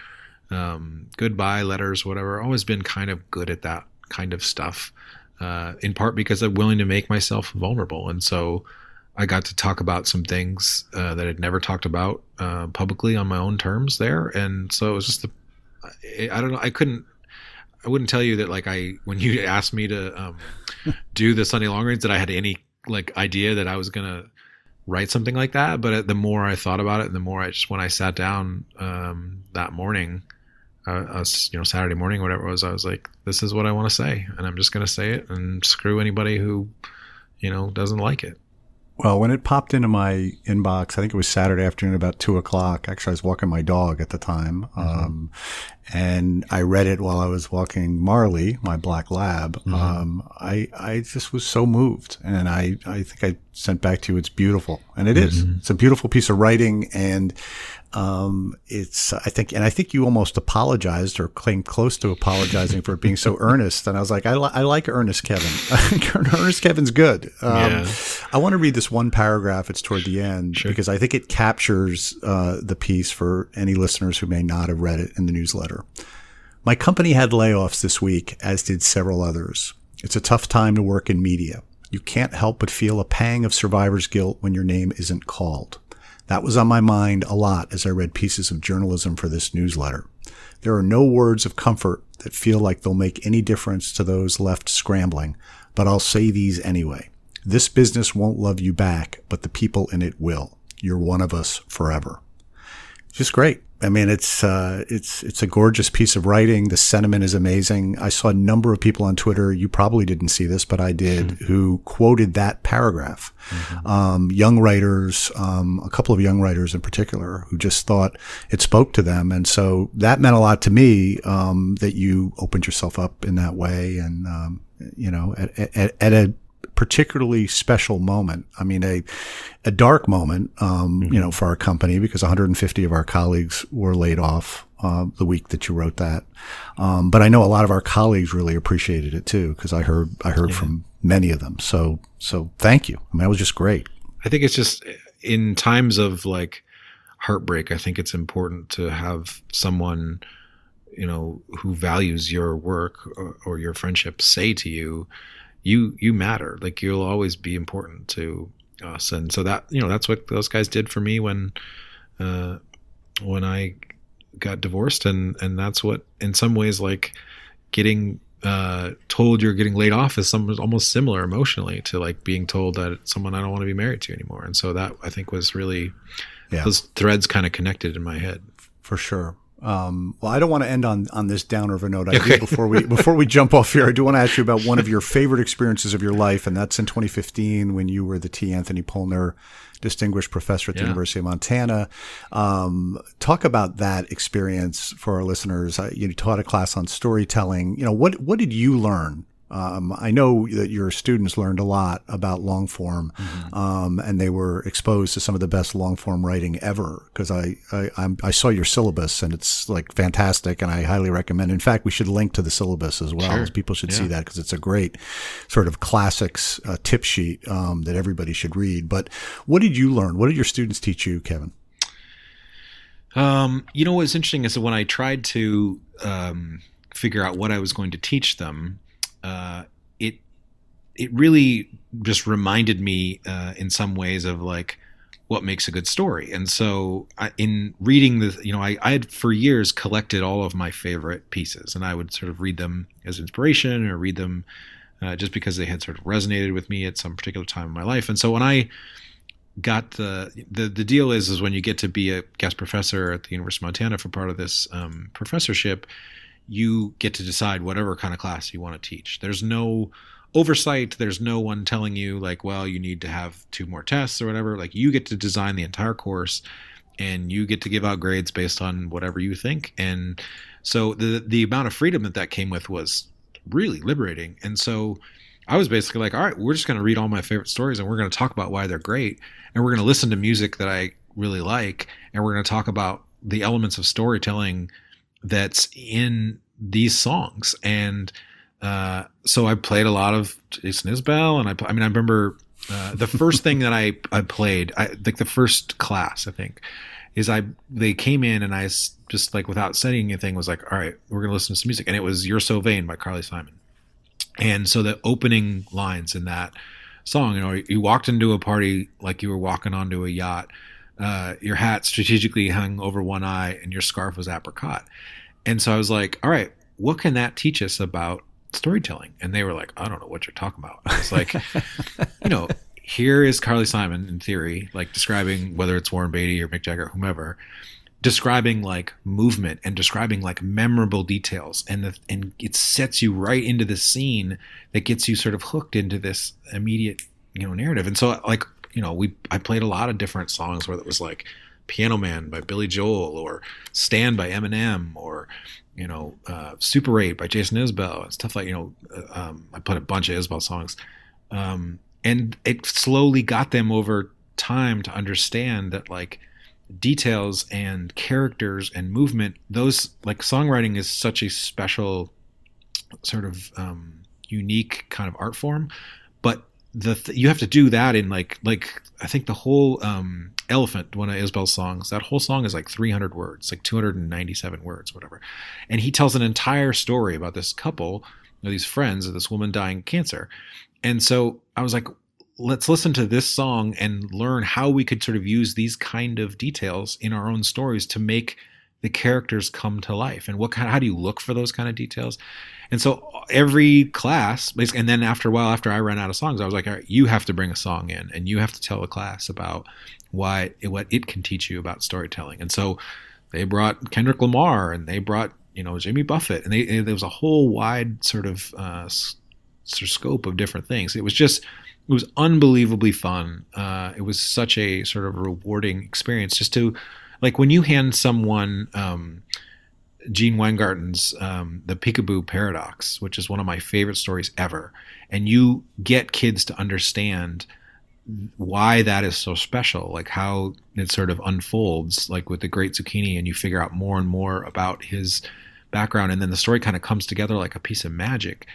um, goodbye letters, whatever. always been kind of good at that kind of stuff, uh, in part because I'm willing to make myself vulnerable. And so I got to talk about some things uh, that I'd never talked about uh, publicly on my own terms there. And so it was just the, I don't know, I couldn't, I wouldn't tell you that like I, when you asked me to um, do the Sunday long reads, that I had any like idea that I was to write something like that. But the more I thought about it, the more I just when I sat down um, that morning, uh, us you know Saturday morning, whatever it was, I was like, this is what I want to say, and I'm just going to say it, and screw anybody who you know doesn't like it. Well, when it popped into my inbox, I think it was Saturday afternoon about two o'clock. Actually, I was walking my dog at the time. Mm-hmm. Um, and I read it while I was walking Marley, my black lab. Mm-hmm. Um, I, I just was so moved. And I, I think I sent back to you, it's beautiful. And it mm-hmm. is. It's a beautiful piece of writing. And um, it's, I think, and I think you almost apologized or came close to apologizing for it being so earnest. And I was like, I, li- I like earnest Kevin. earnest Kevin's good. Um, yeah. I want to read this one paragraph. It's toward the end sure. because I think it captures uh, the piece for any listeners who may not have read it in the newsletter. My company had layoffs this week, as did several others. It's a tough time to work in media. You can't help but feel a pang of survivor's guilt when your name isn't called. That was on my mind a lot as I read pieces of journalism for this newsletter. There are no words of comfort that feel like they'll make any difference to those left scrambling, but I'll say these anyway. This business won't love you back, but the people in it will. You're one of us forever. Just great. I mean, it's uh, it's it's a gorgeous piece of writing. The sentiment is amazing. I saw a number of people on Twitter. You probably didn't see this, but I did, mm-hmm. who quoted that paragraph. Mm-hmm. Um, young writers, um, a couple of young writers in particular, who just thought it spoke to them, and so that meant a lot to me. Um, that you opened yourself up in that way, and um, you know, at, at, at a particularly special moment. I mean, a, a dark moment, um, mm-hmm. you know, for our company because 150 of our colleagues were laid off uh, the week that you wrote that. Um, but I know a lot of our colleagues really appreciated it too because I heard I heard yeah. from many of them. So so thank you. I mean, it was just great. I think it's just in times of like heartbreak. I think it's important to have someone you know who values your work or, or your friendship say to you you you matter. Like you'll always be important to us. And so that you know that's what those guys did for me when uh, when I got divorced, and and that's what in some ways like getting uh, told you're getting laid off is some almost similar emotionally to like being told that someone I don't want to be married to anymore. And so that I think was really yeah. those threads kind of connected in my head. For sure. Um, well, I don't want to end on, on this downer of a note. I okay. before we before we jump off here, I do want to ask you about one of your favorite experiences of your life, and that's in 2015 when you were the T. Anthony Pollner Distinguished Professor at the yeah. University of Montana. Um, talk about that experience for our listeners. You taught a class on storytelling. You know, what what did you learn um, I know that your students learned a lot about long form, mm-hmm. um, and they were exposed to some of the best long form writing ever. Because I, I, I saw your syllabus and it's like fantastic, and I highly recommend. In fact, we should link to the syllabus as well. Sure. People should yeah. see that because it's a great sort of classics uh, tip sheet um, that everybody should read. But what did you learn? What did your students teach you, Kevin? Um, you know what's interesting is that when I tried to um, figure out what I was going to teach them, uh, it it really just reminded me uh, in some ways of like what makes a good story. And so I, in reading the, you know, I, I had for years collected all of my favorite pieces and I would sort of read them as inspiration or read them uh, just because they had sort of resonated with me at some particular time in my life. And so when I got the, the, the deal is, is when you get to be a guest professor at the University of Montana for part of this um, professorship, you get to decide whatever kind of class you want to teach. There's no oversight. There's no one telling you like, well, you need to have two more tests or whatever. Like you get to design the entire course and you get to give out grades based on whatever you think. And so the the amount of freedom that that came with was really liberating. And so I was basically like, all right, we're just going to read all my favorite stories and we're going to talk about why they're great. And we're going to listen to music that I really like. And we're going to talk about the elements of storytelling that's in these songs. And uh, so I played a lot of Jason Isbell. And I, I mean, I remember uh, the first thing that I, I played, I like the first class, I think, is I they came in and I just like without saying anything was like, all right, we're gonna listen to some music, and it was "You're So Vain" by Carly Simon. And so the opening lines in that song, you know, you walked into a party like you were walking onto a yacht. Uh, your hat strategically hung over one eye, and your scarf was apricot. And so I was like, all right, what can that teach us about storytelling? And they were like, I don't know what you're talking about. I was like, you know, here is Carly Simon in theory, like describing whether it's Warren Beatty or Mick Jagger, whomever, describing like movement and describing like memorable details, and the, and it sets you right into the scene that gets you sort of hooked into this immediate you know narrative. And so like you know we I played a lot of different songs where it was like Piano Man by Billy Joel or Stan by Eminem or you know uh, Super 8 by Jason Isbell and stuff like you know uh, um, I put a bunch of Isbell songs. Um, and it slowly got them over time to understand that like details and characters and movement those like songwriting is such a special sort of um, unique kind of art form but the th- you have to do that in like like i think the whole um, elephant one of isbell's songs that whole song is like 300 words like 297 words whatever. And he tells an entire story about this couple these friends of this woman dying of cancer. And so I was like, let's listen to this song and learn how we could sort of use these kind of details in our own stories to make the characters come to life and what kind how do you look for those kind of details and so every class and then after a while after i ran out of songs i was like all right you have to bring a song in and you have to tell the class about why what it can teach you about storytelling and so they brought kendrick lamar and they brought you know jimmy buffett and they, there was a whole wide sort of uh, sort of scope of different things. It was just it was unbelievably fun. Uh, it was such a sort of rewarding experience just to like when you hand someone um, Gene Weingarten's um, The Peekaboo Paradox, which is one of my favorite stories ever, and you get kids to understand why that is so special, like how it sort of unfolds, like with the Great Zucchini, and you figure out more and more about his background, and then the story kind of comes together like a piece of magic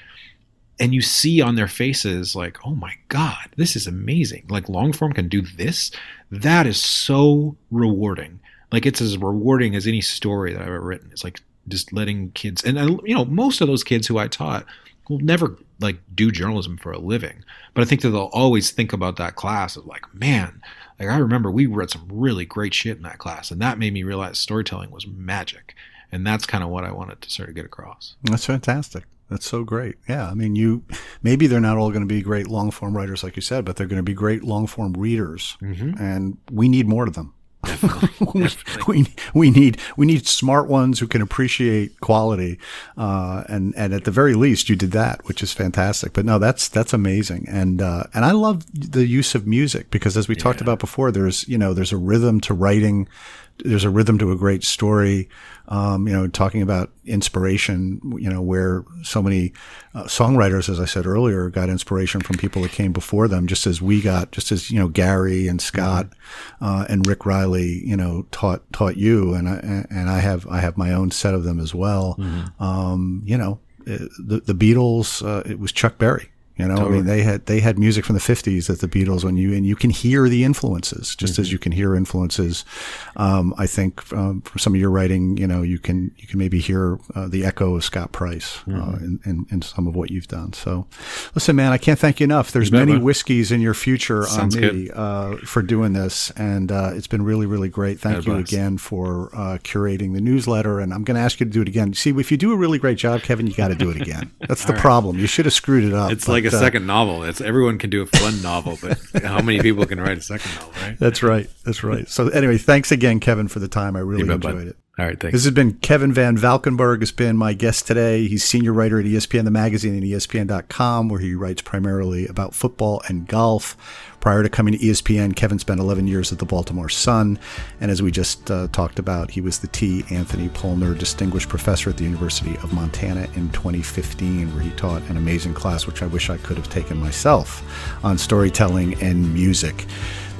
and you see on their faces like oh my god this is amazing. Like long form can do this? That is so rewarding like it's as rewarding as any story that i've ever written it's like just letting kids and you know most of those kids who i taught will never like do journalism for a living but i think that they'll always think about that class as like man like i remember we read some really great shit in that class and that made me realize storytelling was magic and that's kind of what i wanted to sort of get across that's fantastic that's so great. Yeah. I mean, you maybe they're not all going to be great long form writers, like you said, but they're going to be great long form readers. Mm-hmm. And we need more of them. We, we need we need smart ones who can appreciate quality, uh, and and at the very least, you did that, which is fantastic. But no, that's that's amazing, and uh, and I love the use of music because as we yeah. talked about before, there's you know there's a rhythm to writing there's a rhythm to a great story. Um, you know, talking about inspiration, you know, where so many uh, songwriters, as I said earlier, got inspiration from people that came before them, just as we got, just as, you know, Gary and Scott, mm-hmm. uh, and Rick Reilly, you know, taught, taught you. And I, and I have, I have my own set of them as well. Mm-hmm. Um, you know, uh, the, the Beatles, uh, it was Chuck Berry. You know, totally. I mean, they had they had music from the '50s that the Beatles, when you and you can hear the influences, just mm-hmm. as you can hear influences. Um, I think um, from some of your writing, you know, you can you can maybe hear uh, the echo of Scott Price uh, mm-hmm. uh, in, in, in, some of what you've done. So, listen, man, I can't thank you enough. There's many whiskeys in your future Sounds on me uh, for doing this, and uh, it's been really really great. Thank you again for uh, curating the newsletter, and I'm going to ask you to do it again. See, if you do a really great job, Kevin, you got to do it again. That's the right. problem. You should have screwed it up. It's like a uh, second novel. It's everyone can do a fun novel, but how many people can write a second novel, right? That's right. That's right. So anyway, thanks again, Kevin, for the time. I really enjoyed bud. it. All right, thanks. This has been Kevin Van Valkenburg has been my guest today. He's senior writer at ESPN the magazine and ESPN.com, where he writes primarily about football and golf. Prior to coming to ESPN, Kevin spent 11 years at the Baltimore Sun. And as we just uh, talked about, he was the T. Anthony Pollner Distinguished Professor at the University of Montana in 2015, where he taught an amazing class, which I wish I could have taken myself, on storytelling and music.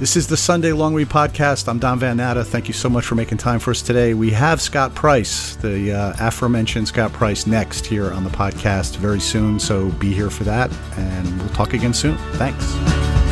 This is the Sunday Long Read Podcast. I'm Don Van Natta. Thank you so much for making time for us today. We have Scott Price, the uh, aforementioned Scott Price, next here on the podcast very soon. So be here for that, and we'll talk again soon. Thanks.